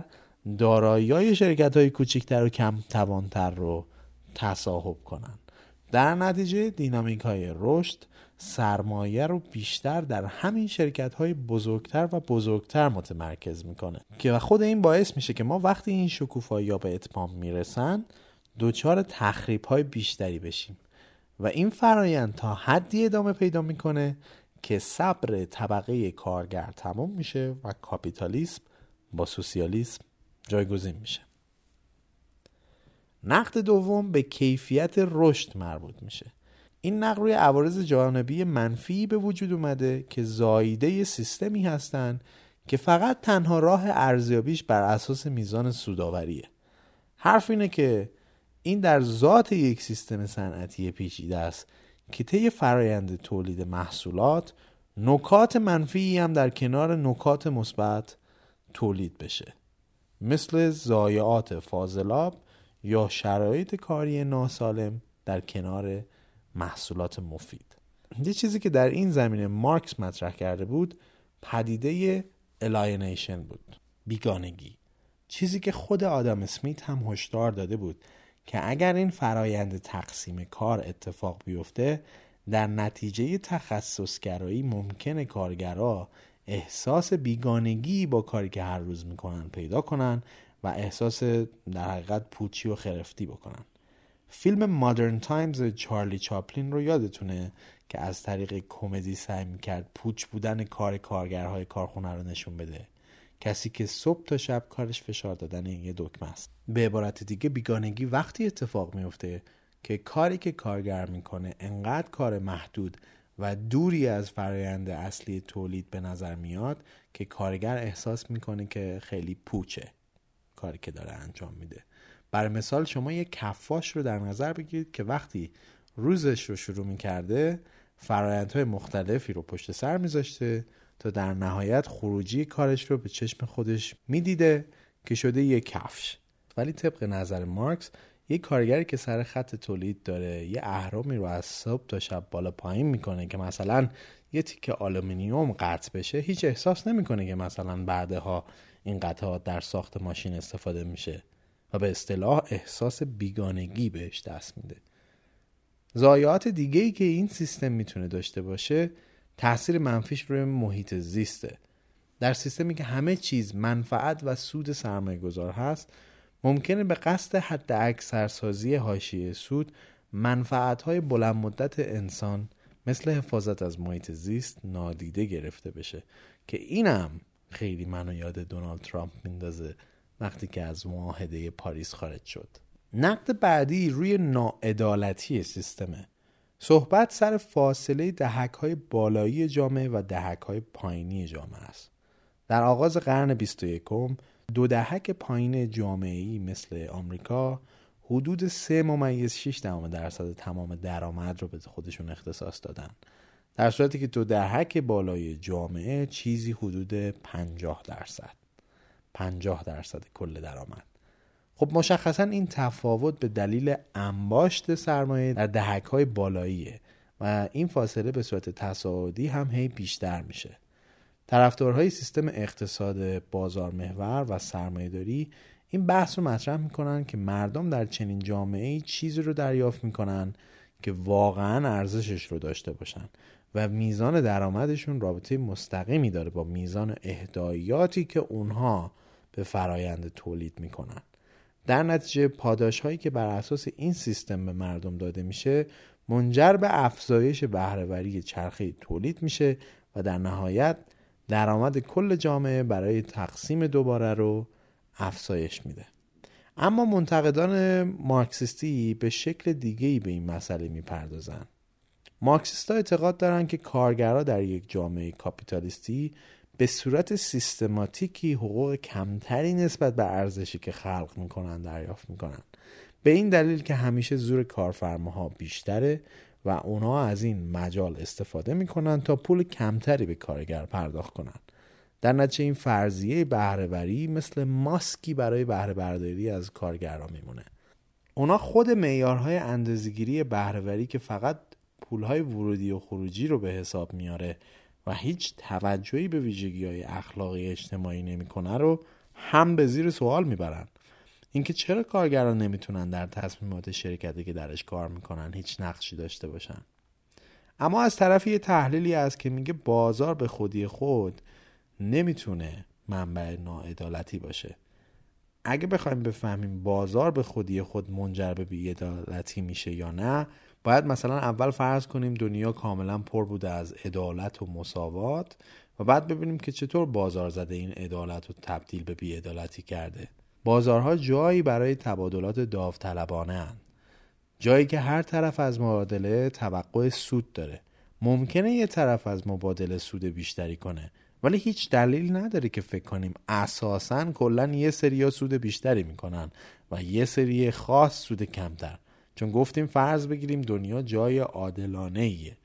دارایی های شرکت های کوچکتر و کم توانتر رو تصاحب کنن. در نتیجه دینامیک های رشد سرمایه رو بیشتر در همین شرکت های بزرگتر و بزرگتر متمرکز می‌کنه. که خود این باعث میشه که ما وقتی این شکوفایی ها به اتمام می‌رسن دچار تخریب های بیشتری بشیم. و این فرایند تا حدی ادامه پیدا می‌کنه که صبر طبقه کارگر تمام میشه و کاپیتالیسم با سوسیالیسم جایگزین میشه. نقد دوم به کیفیت رشد مربوط میشه. این نقد روی عوارض جانبی منفی به وجود اومده که زایده سیستمی هستند که فقط تنها راه ارزیابیش بر اساس میزان سوداوریه. حرف اینه که این در ذات یک سیستم صنعتی پیچیده است که طی فرایند تولید محصولات نکات منفی هم در کنار نکات مثبت تولید بشه. مثل ضایعات فاضلاب یا شرایط کاری ناسالم در کنار محصولات مفید. یه چیزی که در این زمینه مارکس مطرح کرده بود پدیده alienation بود بیگانگی. چیزی که خود آدم اسمیت هم هشدار داده بود که اگر این فرایند تقسیم کار اتفاق بیفته در نتیجه تخصصگرایی ممکنه کارگرها احساس بیگانگی با کاری که هر روز می‌کنن پیدا کنن و احساس در حقیقت پوچی و خرفتی بکنن. فیلم Modern Times چارلی چاپلین رو یادتونه که از طریق کمدی سعی می‌کرد پوچ بودن کار کارگرهای کارخونه رو نشون بده. کسی که صبح تا شب کارش فشار دادن یه دکمه است. به عبارت دیگه بیگانگی وقتی اتفاق میفته که کاری که کارگر می‌کنه انقدر کار محدود و دوری از فرایند اصلی تولید به نظر میاد که کارگر احساس می‌کنه که خیلی پوچه کاری که داره انجام میده. برای مثال شما یک کفاش رو در نظر بگیرید که وقتی روزش رو شروع می‌کرده فرایندهای مختلفی رو پشت سر میذاشته تا در نهایت خروجی کارش رو به چشم خودش می‌دیده که شده یک کفش. ولی طبق نظر مارکس یک کارگری که سر خط تولید داره یه اهرمی رو از صبح تا شب بالا پایین می‌کنه که مثلا یه تیکه آلومینیوم قطع بشه هیچ احساس نمی‌کنه که مثلا بعدها این قطعات در ساخت ماشین استفاده میشه. و به اصطلاح احساس بیگانگی بهش دست میده. ضایعات دیگه ای که این سیستم می‌تونه داشته باشه تاثیر منفیش روی محیط زیسته. در سیستمی که همه چیز منفعت و سود سرمایه گذار هست ممکنه به قصد حد اکثرسازی حاشیه سود منفعت های بلند مدت انسان مثل حفاظت از محیط زیست نادیده گرفته بشه. که اینم خیلی منو یاد دونالد ترامپ میندازه. وقتی که از معاهده پاریس خارج شد. نقد بعدی روی ناعدالتی سیستمه. صحبت سر فاصله دهک های بالایی جامعه و دهک های پایینی جامعه است. در آغاز قرن 21 دو دهک پایین جامعه مثل آمریکا حدود 3 ممیز 6 درصد تمام درآمد رو به خودشون اختصاص دادن. در صورتی که دو دهک بالای جامعه چیزی حدود 50 درصد. 50 درصد کل درآمد. خب مشخصا این تفاوت به دلیل انباشت سرمایه در دهک های بالاییه و این فاصله به صورت تصاعدی هم هی بیشتر میشه. طرفدارهای سیستم اقتصاد بازار محور و سرمایهداری این بحث رو مطرح می‌کنن که مردم در چنین جامعه چیزی رو دریافت می‌کنن که واقعا ارزشش رو داشته باشن و میزان درآمدشون رابطه مستقیمی داره با میزان اهدایاتی که اونها به فرایند تولید می‌کنن. در نتیجه پاداش هایی که بر اساس این سیستم به مردم داده میشه منجر به افزایش بهرهوری چرخه تولید میشه و در نهایت درآمد کل جامعه برای تقسیم دوباره رو افزایش میده. اما منتقدان مارکسیستی به شکل دیگه‌ای به این مسئله می‌پردازن مارکسیستها اعتقاد دارند که کارگرها در یک جامعه کاپیتالیستی به صورت سیستماتیکی حقوق کمتری نسبت به ارزشی که خلق می‌کنن دریافت می‌کنن. به این دلیل که همیشه زور کارفرماها بیشتره و اونا از این مجال استفاده می‌کنن تا پول کمتری به کارگر پرداخت کنن. در نتیجه این فرضیه بهرهوری مثل ماسکی برای بهره برداری از کارگران میمونه. اونا خود معیارهای اندازهگیری بهرهوری که فقط پولهای ورودی و خروجی رو به حساب میاره و هیچ توجهی به ویژگی های اخلاقی اجتماعی نمی‌کنه رو هم به زیر سوال می‌برن. اینکه چرا کارگران نمی‌تونن در تصمیمات شرکتی که درش کار می‌کنن هیچ نقشی داشته باشن؟ اما از طرف یه تحلیلی است که میگه بازار به خودی خود نمی‌تونه منبع ناعدالتی باشه. اگه بخوایم بفهمیم بازار به خودی خود منجر به بیعدالتی میشه یا نه باید مثلا اول فرض کنیم دنیا کاملا پر بوده از عدالت و مساوات و بعد ببینیم که چطور بازار زده این عدالت رو تبدیل به بیعدالتی کرده. بازارها جایی برای تبادلات داوطلبانه هن. جایی که هر طرف از مبادله توقع سود داره. ممکنه یه طرف از مبادله سود بیشتری کنه ولی هیچ دلیل نداره که فکر کنیم اساسا کلا یه سری سود بیشتری می‌کنن و یه سری خاص سود کمتر. چون گفتیم فرض بگیریم دنیا جای عادلانه ایه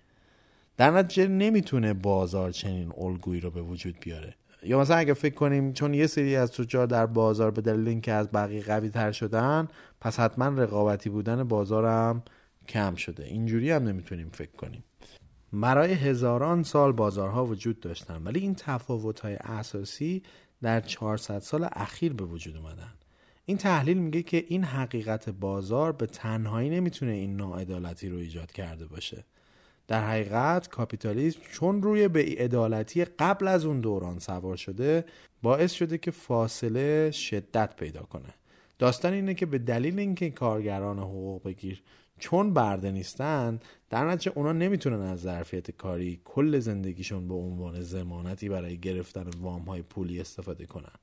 در نتیجه نمی‌تونه بازار چنین الگویی رو به وجود بیاره. یا مثلا اگه فکر کنیم چون یه سری از تجار در بازار به دلیل اینکه از بقیه قوی تر شدن پس حتما رقابتی بودن بازارم کم شده. اینجوری هم نمی‌تونیم فکر کنیم. برای هزاران سال بازارها وجود داشتن ولی این های اساسی در 400 سال اخیر به وجود اومدن. این تحلیل میگه که این حقیقت بازار به تنهایی نمی‌تونه این ناعدالتی رو ایجاد کرده باشه. در حقیقت کاپیتالیسم چون روی به عدالتی قبل از اون دوران سوار شده باعث شده که فاصله شدت پیدا کنه. داستان اینه که به دلیل اینکه کارگران حقوق بگیر چون برده نیستن در نتیجه اونا نمی‌تونن از ظرفیت کاری کل زندگیشون به عنوان زمانتی برای گرفتن وام های پولی استفاده کنن.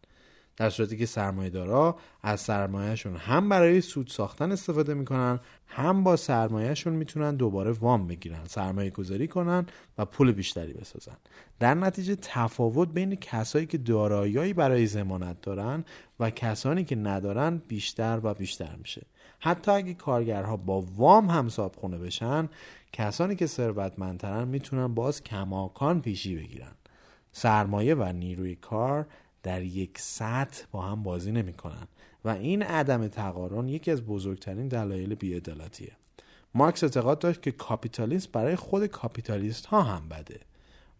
در صورتی که سرمایه‌دارا از سرمایهشون هم برای سود ساختن استفاده می‌کنن هم با سرمایهشون می‌تونن دوباره وام بگیرن سرمایه گذاری کنن و پول بیشتری بسازن. در نتیجه تفاوت بین کسایی که داراییایی برای زمانت دارن و کسانی که ندارن بیشتر و بیشتر میشه. حتی اگه کارگرها با وام هم صابخونه بشن کسانی که ثروتمندترن می‌تونن باز کماکان پیشی بگیرن. سرمایه و نیروی کار در یک سطح با هم بازی نمی‌کنن. و این عدم تقارن یکی از بزرگترین دلایل بیعدالتیه. مارکس اعتقاد داشت که کاپیتالیسم برای خود کاپیتالیست ها هم بده.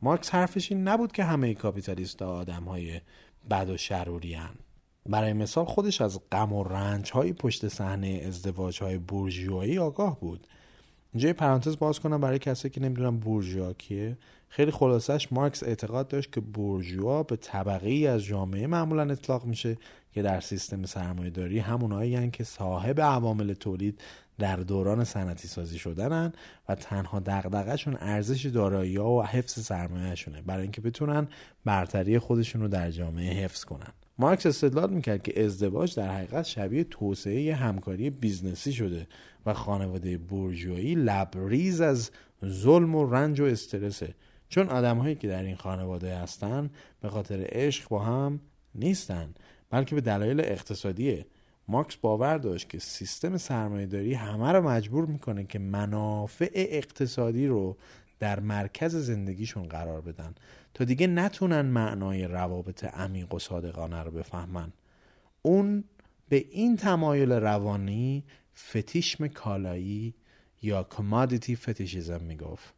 مارکس حرفش این نبود که همه کاپیتالیست ها آدم های بد و شروری هن. برای مثال خودش از غم و رنج های پشت صحنه ازدواج های بورژوایی آگاه بود. اینجا پرانتز باز کنم برای کسی که نمی‌دونم بورژوا کیه خیلی خلاصش مارکس اعتقاد داشت که بورژوا به طبقه ای از جامعه معمولا اطلاق میشه که در سیستم سرمایه داری همونهایی که صاحب عوامل تولید در دوران صنعتی سازی شدنن و تنها دغدغهشون ارزش دارایی ها و حفظ سرمایهشونه برای اینکه بتونن برتری خودشون رو در جامعه حفظ کنن. مارکس استدلال می‌کرد که ازدواج در حقیقت شبیه توسعه همکاری business ی شده و خانواده بورژوایی لبریز از ظلم و رنج و استرسه. چون آدمهایی که در این خانواده هستن به خاطر عشق با هم نیستن بلکه به دلایل اقتصادیه. مارکس باور داشت که سیستم سرمایهداری همه رو مجبور می‌کنه که منافع اقتصادی رو در مرکز زندگیشون قرار بدن تا دیگه نتونن معنای روابط عمیق و صادقانه رو بفهمن. اون به این تمایل روانی فتیشم کالایی یا کمادیتی فتیشیزم می‌گفت.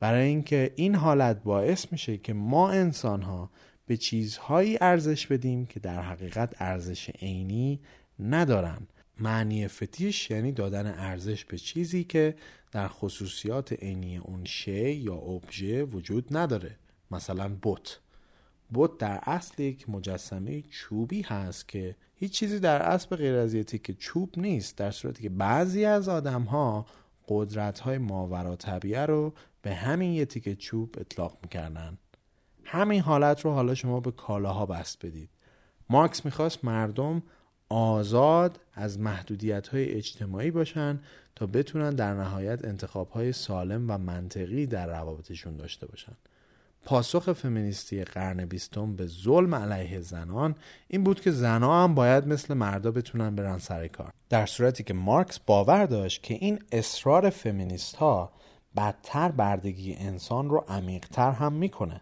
برای اینکه این حالت باعث میشه که ما انسان ها به چیزهایی ارزش بدیم که در حقیقت ارزش عینی ندارن. معنی فتیش یعنی دادن ارزش به چیزی که در خصوصیات عینی اون شی یا ابژه وجود نداره. مثلا بت. بت در اصل یک مجسمه چوبی هست که هیچ چیزی در اصل غیر از که چوب نیست در صورتی که بعضی از آدم ها قدرت های ماورا طبیعه رو به همین یه تیکه چوب اطلاق می‌کردن. همین حالت رو حالا شما به کالاها بست بدید. مارکس می‌خواست مردم آزاد از محدودیت های اجتماعی باشن تا بتونن در نهایت انتخاب های سالم و منطقی در روابطشون داشته باشن. پاسخ فمینیستی قرن بیستم به ظلم علیه زنان این بود که زنها هم باید مثل مردا بتونن برن سر کار. در صورتی که مارکس باور داشت که این اصرار فمینیست ها بدتر بردگی انسان رو عمیقتر هم می‌کنه.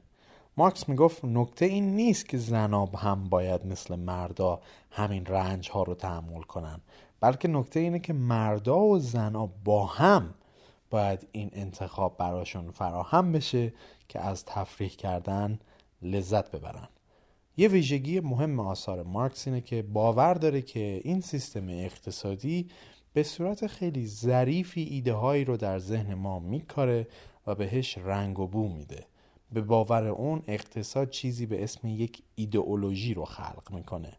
مارکس می‌گفت نکته این نیست که زنها هم باید مثل مردا همین رنج ها رو تحمل کنن بلکه نکته اینه که مردا و زنها با هم باید این انتخاب براشون فراهم بشه که از تفریح کردن لذت ببرن. یه ویژگی مهم آثار مارکس اینه که باور داره که این سیستم اقتصادی به صورت خیلی ظریفی ایده هایی رو در ذهن ما میکاره و بهش رنگ و بو میده. به باور اون اقتصاد چیزی به اسم یک ایدئولوژی رو خلق می‌کنه.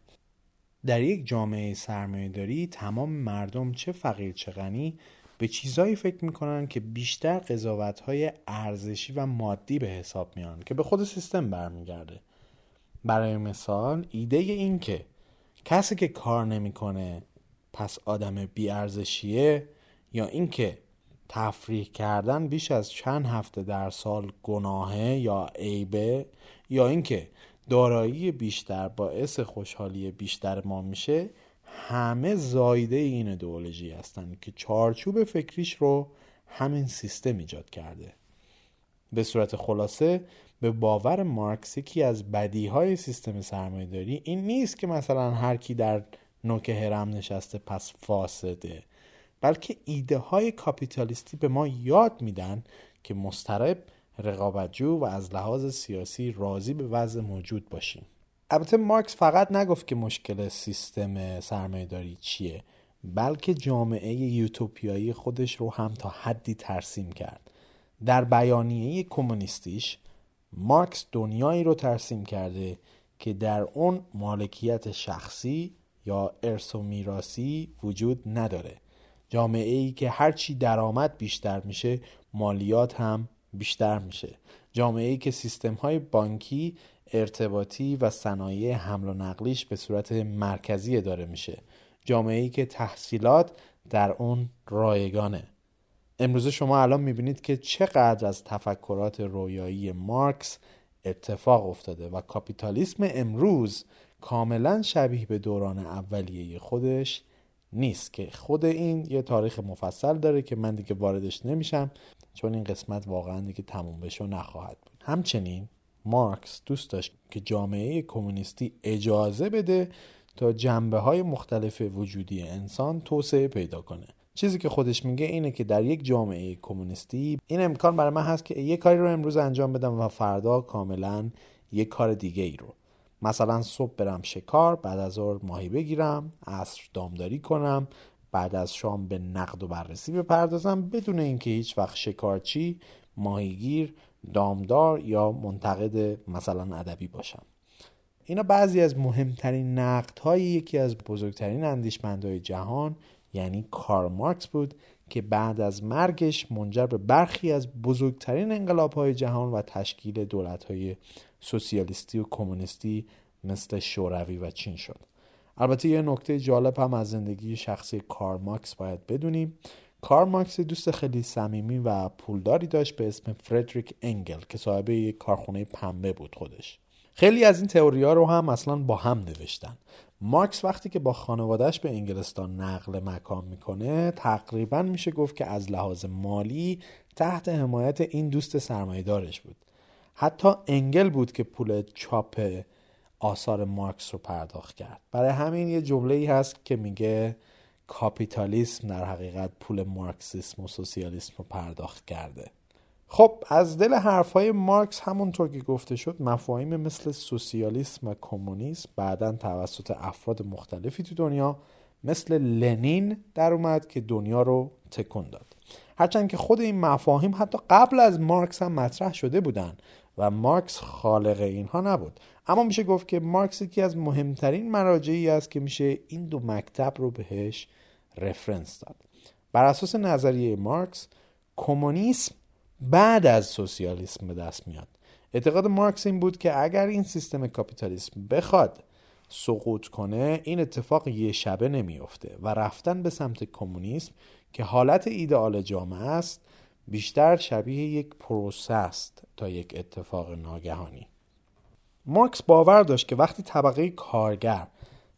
در یک جامعه سرمایهداری تمام مردم چه فقیر چه غنی به چیزایی فکر می‌کنن که بیشتر قضاوت های ارزشی و مادی به حساب میان که به خود سیستم برمیگرده. برای مثال ایده این که کسی که کار نمی‌کنه پس آدم بیارزشیه یا اینکه تفریح کردن بیش از چند هفته در سال گناهه یا عیبه یا اینکه دارایی بیشتر باعث خوشحالی بیشتر ما میشه همه زایده این ایدئولوژی هستن که چارچوب فکریش رو همین سیستم ایجاد کرده. به صورت خلاصه به باور مارکس یکی از بدیهای سیستم سرمایهداری این نیست که مثلا هر کی در نوک هرم نشسته پس فاسده. بلکه ایده های کاپیتالیستی به ما یاد میدن که مسترب رقابتجو و از لحاظ سیاسی راضی به وضع موجود باشیم. البته مارکس فقط نگفت که مشکل سیستم سرمایهداری چیه بلکه جامعه یوتوپیایی خودش رو هم تا حدی ترسیم کرد. در بیانیه کمونیستیش مارکس دنیایی رو ترسیم کرده که در اون مالکیت شخصی یا ارث و میراسی وجود نداره. جامعه ای که هرچی درآمد بیشتر میشه مالیات هم بیشتر میشه. جامعه ای که سیستم های بانکی ارتباطی و صنایع حمل و نقلیش به صورت مرکزی داره میشه. جامعه ای که تحصیلات در اون رایگانه. امروزه شما الان می‌بینید که چقدر از تفکرات رویایی مارکس اتفاق افتاده و کاپیتالیسم امروز کاملا شبیه به دوران اولیه خودش نیست که خود این یه تاریخ مفصل داره که من دیگه واردش نمیشم چون این قسمت واقعا دیگه تموم بشه و نخواهد بود. همچنین مارکس دوست داشت که جامعه کمونیستی اجازه بده تا جنبه های مختلف وجودی انسان توسعه پیدا کنه. چیزی که خودش میگه اینه که در یک جامعه کمونیستی این امکان برای من هست که یک کاری رو امروز انجام بدم و فردا کاملا یک کار دیگه ای رو. مثلا صبح برم شکار بعد از ظهر ماهی بگیرم عصر دامداری کنم بعد از شام به نقد و بررسی بپردازم بدون اینکه هیچ وقت شکارچی ماهیگیر دامدار یا منتقد مثلا ادبی باشم. اینا بعضی از مهمترین نقد های یکی از بزرگترین اندیشمندهای جهان یعنی کار مارکس بود که بعد از مرگش منجر به برخی از بزرگترین انقلاب های جهان و تشکیل دولت های سوسیالیستی و کمونیستی مثل شوروی و چین شد. البته یه نکته جالب هم از زندگی شخصی کار مارکس باید بدونیم. کار مارکس دوست خیلی صمیمی و پولداری داشت به اسم فردریک انگل که صاحب یک کارخونه پنبه بود خودش. خیلی از این تئوری رو هم اصلا با هم نوشتن. مارکس وقتی که با خانوادهش به انگلستان نقل مکان می‌کنه تقریبا میشه گفت که از لحاظ مالی تحت حمایت این دوست سرمایهدارش بود. حتی انگل بود که پول چاپ آثار مارکس رو پرداخت کرد. برای همین یه جمله ای هست که میگه کاپیتالیسم در حقیقت پول مارکسیسم و سوسیالیسم رو پرداخت کرده. خب از دل حرفهای مارکس همونطور که گفته شد مفاهیم مثل سوسیالیسم و کمونیسم بعدا توسط افراد مختلفی تو دنیا مثل لنین در اومد که دنیا رو تکون داد. هرچند که خود این مفاهیم حتی قبل از مارکس هم مطرح شده بودن. و مارکس خالق اینها نبود. اما میشه گفت که مارکس یکی از مهمترین مراجعی است که میشه این دو مکتب رو بهش رفرنس داد. بر اساس نظریه مارکس کمونیسم بعد از سوسیالیسم به دست میاد. اعتقاد مارکس این بود که اگر این سیستم کاپیتالیسم بخواد سقوط کنه این اتفاق یه شبه نمیافته و رفتن به سمت کمونیسم که حالت ایدئال جامعه است بیشتر شبیه یک پروسه است تا یک اتفاق ناگهانی. مارکس باور داشت که وقتی طبقه کارگر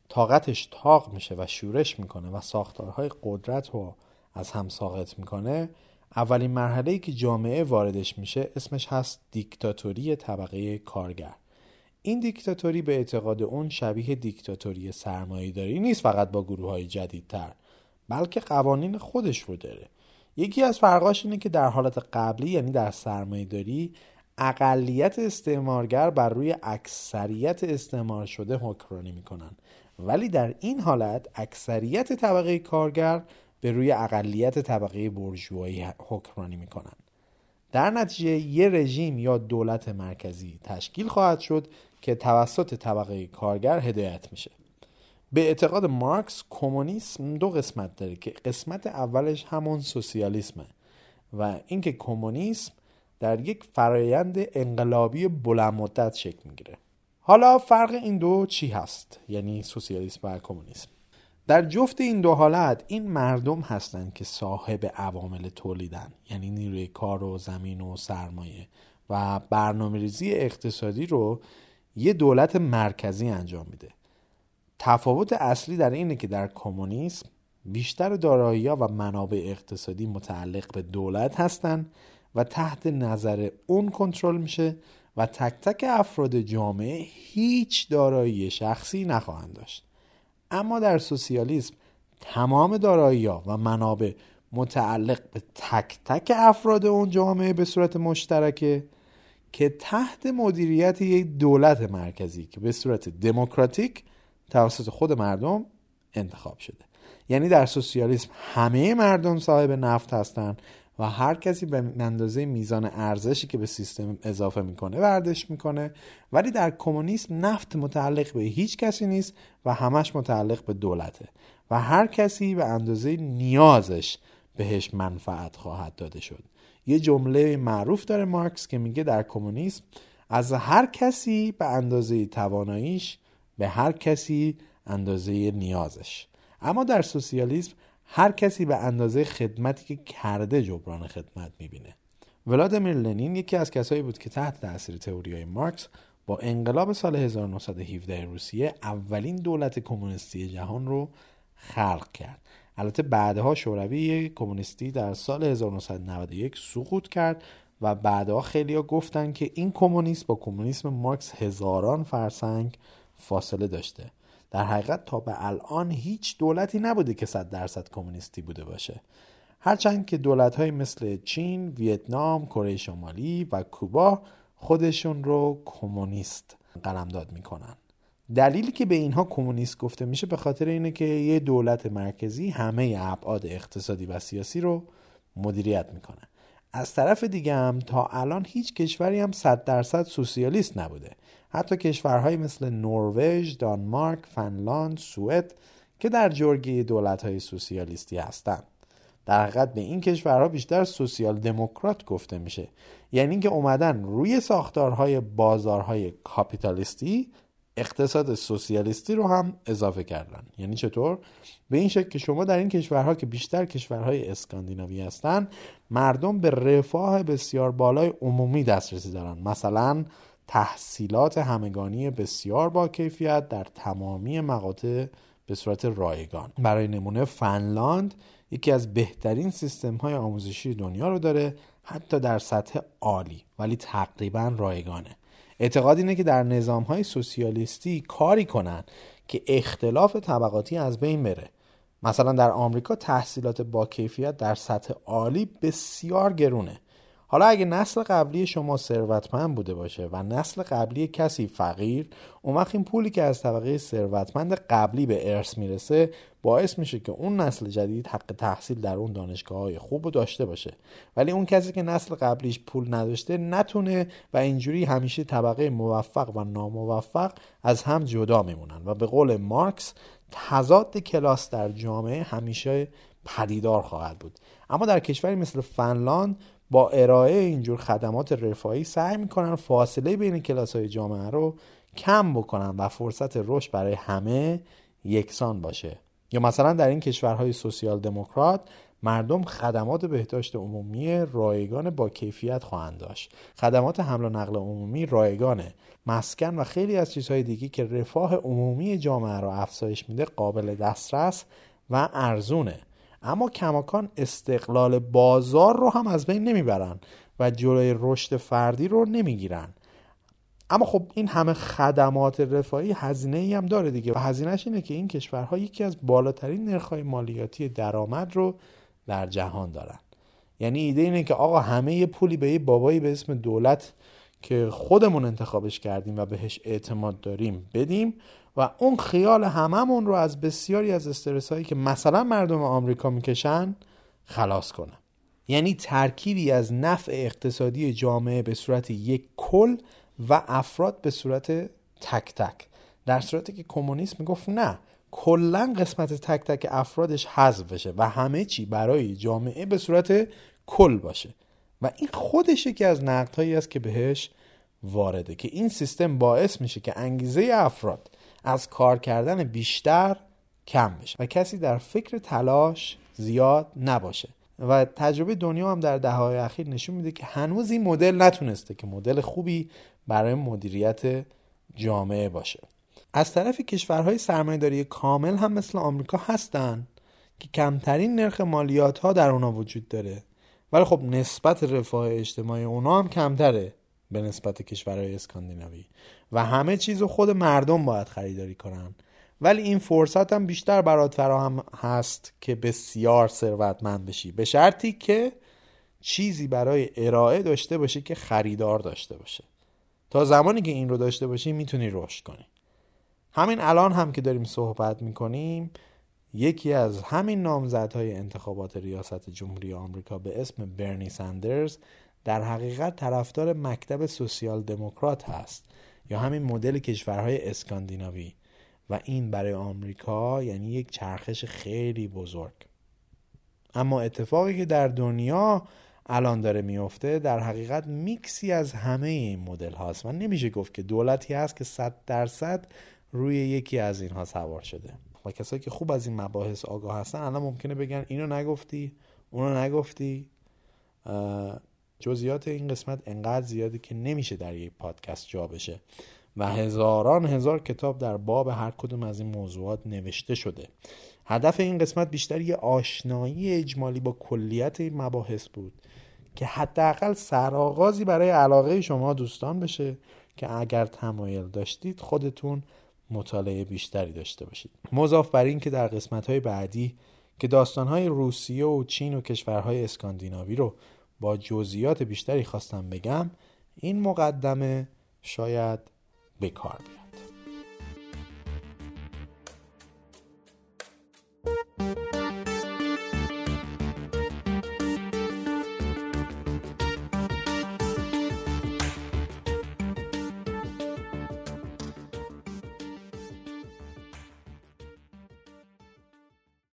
طاقتش تاق میشه و شورش می‌کنه و ساختارهای قدرت رو از هم ساقط می‌کنه اولین مرحله ای که جامعه واردش میشه اسمش هست دیکتاتوری طبقه کارگر. این دیکتاتوری به اعتقاد اون شبیه دیکتاتوری سرمایهداری نیست فقط با گروه های جدیدتر بلکه قوانین خودش رو داره. یکی از فرقاش اینه که در حالت قبلی یعنی در سرمایهداری اقلیت استعمارگر بر روی اکثریت استعمار شده حکمرانی می‌کنن. ولی در این حالت اکثریت طبقه کارگر به روی اقلیت طبقه برجوهایی حکمرانی می‌کنن. در نتیجه یه رژیم یا دولت مرکزی تشکیل خواهد شد که توسط طبقه کارگر هدایت میشه. به اعتقاد مارکس کمونیسم دو قسمت داره که قسمت اولش همون سوسیالیسمه و اینکه کمونیسم در یک فرایند انقلابی بلند مدت شکل می‌گیره. حالا فرق این دو چی هست؟ یعنی سوسیالیسم و کمونیسم. در جفت این دو حالت این مردم هستند که صاحب عوامل تولیدن یعنی نیروی کار و زمین و سرمایه و برنامه ریزی اقتصادی رو یه دولت مرکزی انجام میده. تفاوت اصلی در اینه که در کمونیسم بیشتر دارایی و منابع اقتصادی متعلق به دولت هستند و تحت نظر اون کنترل میشه و تک تک افراد جامعه هیچ دارایی شخصی نخواهند داشت. اما در سوسیالیسم تمام دارایی و منابع متعلق به تک تک افراد اون جامعه به صورت مشترکه که تحت مدیریت یک دولت مرکزی که به صورت دموکراتیک توسط خود مردم انتخاب شده. یعنی در سوسیالیسم همه مردم صاحب نفت هستند و هر کسی به اندازه میزان ارزشی که به سیستم اضافه می‌کنه وردش می‌کنه. ولی در کمونیسم نفت متعلق به هیچ کسی نیست و همش متعلق به دولته. و هر کسی به اندازه نیازش بهش منفعت خواهد داده شد. یه جمله معروف داره مارکس که میگه در کمونیسم از هر کسی به اندازه تواناییش به هر کسی اندازه نیازش. اما در سوسیالیسم هر کسی به اندازه خدمتی که کرده جبران خدمت می‌بینه. ولادیمیر لنین یکی از کسایی بود که تحت تاثیر تئوری های مارکس با انقلاب سال 1917 روسیه اولین دولت کمونیستی جهان رو خلق کرد. البته بعدها شوروی کمونیستی در سال 1991 سقوط کرد و بعدها خیلی ها گفتن که این کمونیسم با کمونیسم مارکس هزاران فرسنگ فاصله داشته. در حقیقت تا به الان هیچ دولتی نبوده که صد درصد کمونیستی بوده باشه. هرچند که دولت های مثل چین، ویتنام، کره شمالی و کوبا خودشون رو کمونیست قلمداد می‌کنن. دلیلی که به اینها کمونیست گفته میشه به خاطر اینه که یه دولت مرکزی همه ابعاد اقتصادی و سیاسی رو مدیریت می‌کنه. از طرف دیگه هم تا الان هیچ کشوری هم صد درصد سوسیالیست نبوده حتی کشورهایی مثل نروژ، دانمارک، فنلاند، سوئد که در جرگه دولت‌های سوسیالیستی هستند. در حقیقت به این کشورها بیشتر سوسیال دموکرات گفته میشه یعنی اینکه اومدن روی ساختارهای بازارهای کاپیتالیستی اقتصاد سوسیالیستی رو هم اضافه کردن. یعنی چطور؟ به این شکل که شما در این کشورها که بیشتر کشورهای اسکاندیناوی هستن مردم به رفاه بسیار بالای عمومی دسترسی دارن. مثلا تحصیلات همگانی بسیار با کیفیت در تمامی مقاطع به صورت رایگان. برای نمونه فنلاند یکی از بهترین سیستم های آموزشی دنیا رو داره حتی در سطح عالی ولی تقریبا رایگانه. اعتقاد اینه که در نظام های سوسیالیستی کاری کنن که اختلاف طبقاتی از بین بره. مثلا در آمریکا تحصیلات با کیفیت در سطح عالی بسیار گرونه. حالا اگه نسل قبلی شما ثروتمند بوده باشه و نسل قبلی کسی فقیر اون وقت این پولی که از طبقه ثروتمند قبلی به ارث می‌رسه باعث میشه که اون نسل جدید حق تحصیل در اون دانشگاه های خوب رو داشته باشه. ولی اون کسی که نسل قبلیش پول نداشته نتونه و اینجوری همیشه طبقه موفق و ناموفق از هم جدا میمونن. و به قول مارکس تضاد کلاس در جامعه همیشه پدیدار خواهد بود. اما در کشوری مثل فنلاند با ارائه اینجور خدمات رفاهی سعی می‌کنن فاصله بین کلاس های جامعه رو کم بکنن و فرصت رشد برای همه یکسان باشه. یا مثلا در این کشورهای سوسیال دموکرات مردم خدمات بهداشت عمومی رایگان با کیفیت خواهند داشت. خدمات حمل و نقل عمومی رایگانه. مسکن و خیلی از چیزهای دیگه که رفاه عمومی جامعه رو افزایش میده قابل دسترس و ارزونه. اما کماکان استقلال بازار رو هم از بین نمی‌برن و جلوی رشد فردی رو نمی‌گیرن. اما خب این همه خدمات رفاهی هزینه ای هم داره دیگه و هزینهش اینه که این کشورها یکی از بالاترین نرخ‌های مالیاتی درآمد رو در جهان دارن. یعنی ایده اینه که آقا همه یه پولی به یه بابایی به اسم دولت که خودمون انتخابش کردیم و بهش اعتماد داریم بدیم و اون خیال هممون رو از بسیاری از استرس هایی که مثلا مردم آمریکا می‌کشن خلاص کنه. یعنی ترکیبی از نفع اقتصادی جامعه به صورت یک کل و افراد به صورت تک تک. در صورتی که کمونیسم می‌گفت نه کلا قسمت تک تک افرادش حذف بشه و همه چی برای جامعه به صورت کل باشه. و این خودش که از نقدهایی است که بهش وارده که این سیستم باعث میشه که انگیزه افراد از کار کردن بیشتر کم بشه و کسی در فکر تلاش زیاد نباشه. و تجربه دنیا هم در دههای اخیر نشون میده که هنوز این مدل نتونسته که مدل خوبی برای مدیریت جامعه باشه. از طرف کشورهای سرمایهداری کامل هم مثل آمریکا هستن که کمترین نرخ مالیات ها در اونا وجود داره. ولی خب نسبت رفاه اجتماعی اونا هم کمتره به نسبت کشورهای اسکاندیناوی. و همه چیز خود مردم باید خریداری کنن. ولی این فرصت هم بیشتر برات فراهم هست که بسیار ثروتمند بشی. به شرطی که چیزی برای ارائه داشته باشی که خریدار داشته باشه. تا زمانی که این رو داشته باشی می‌تونی رشد کنی. همین الان هم که داریم صحبت می‌کنیم یکی از همین نامزدهای انتخابات ریاست جمهوری آمریکا به اسم برنی سندرز در حقیقت طرفدار مکتب سوسیال دموکرات هست. یا همین مدل کشورهای اسکاندیناوی. و این برای آمریکا یعنی یک چرخش خیلی بزرگ. اما اتفاقی که در دنیا الان داره میفته در حقیقت میکسی از همه این مدل هاست. و نمیشه گفت که دولتی هست که صد درصد روی یکی از اینها سوار شده. و کسایی که خوب از این مباحث آگاه هستن الان ممکنه بگن اینو نگفتی اونو نگفتی جزئیات این قسمت انقدر زیاده که نمیشه در یک پادکست جا بشه و هزاران هزار کتاب در باب هر کدوم از این موضوعات نوشته شده. هدف این قسمت بیشتر یه آشنایی اجمالی با کلیت این مباحث بود که حداقل سرآغازی برای علاقه شما دوستان بشه که اگر تمایل داشتید خودتون مطالعه بیشتری داشته باشید. مضاف بر این که در قسمت های بعدی که داستانهای روسیه و چین و کشورهای اسکاندیناوی رو با جزئیات بیشتری خواستم بگم این مقدمه شاید بکار بیاد.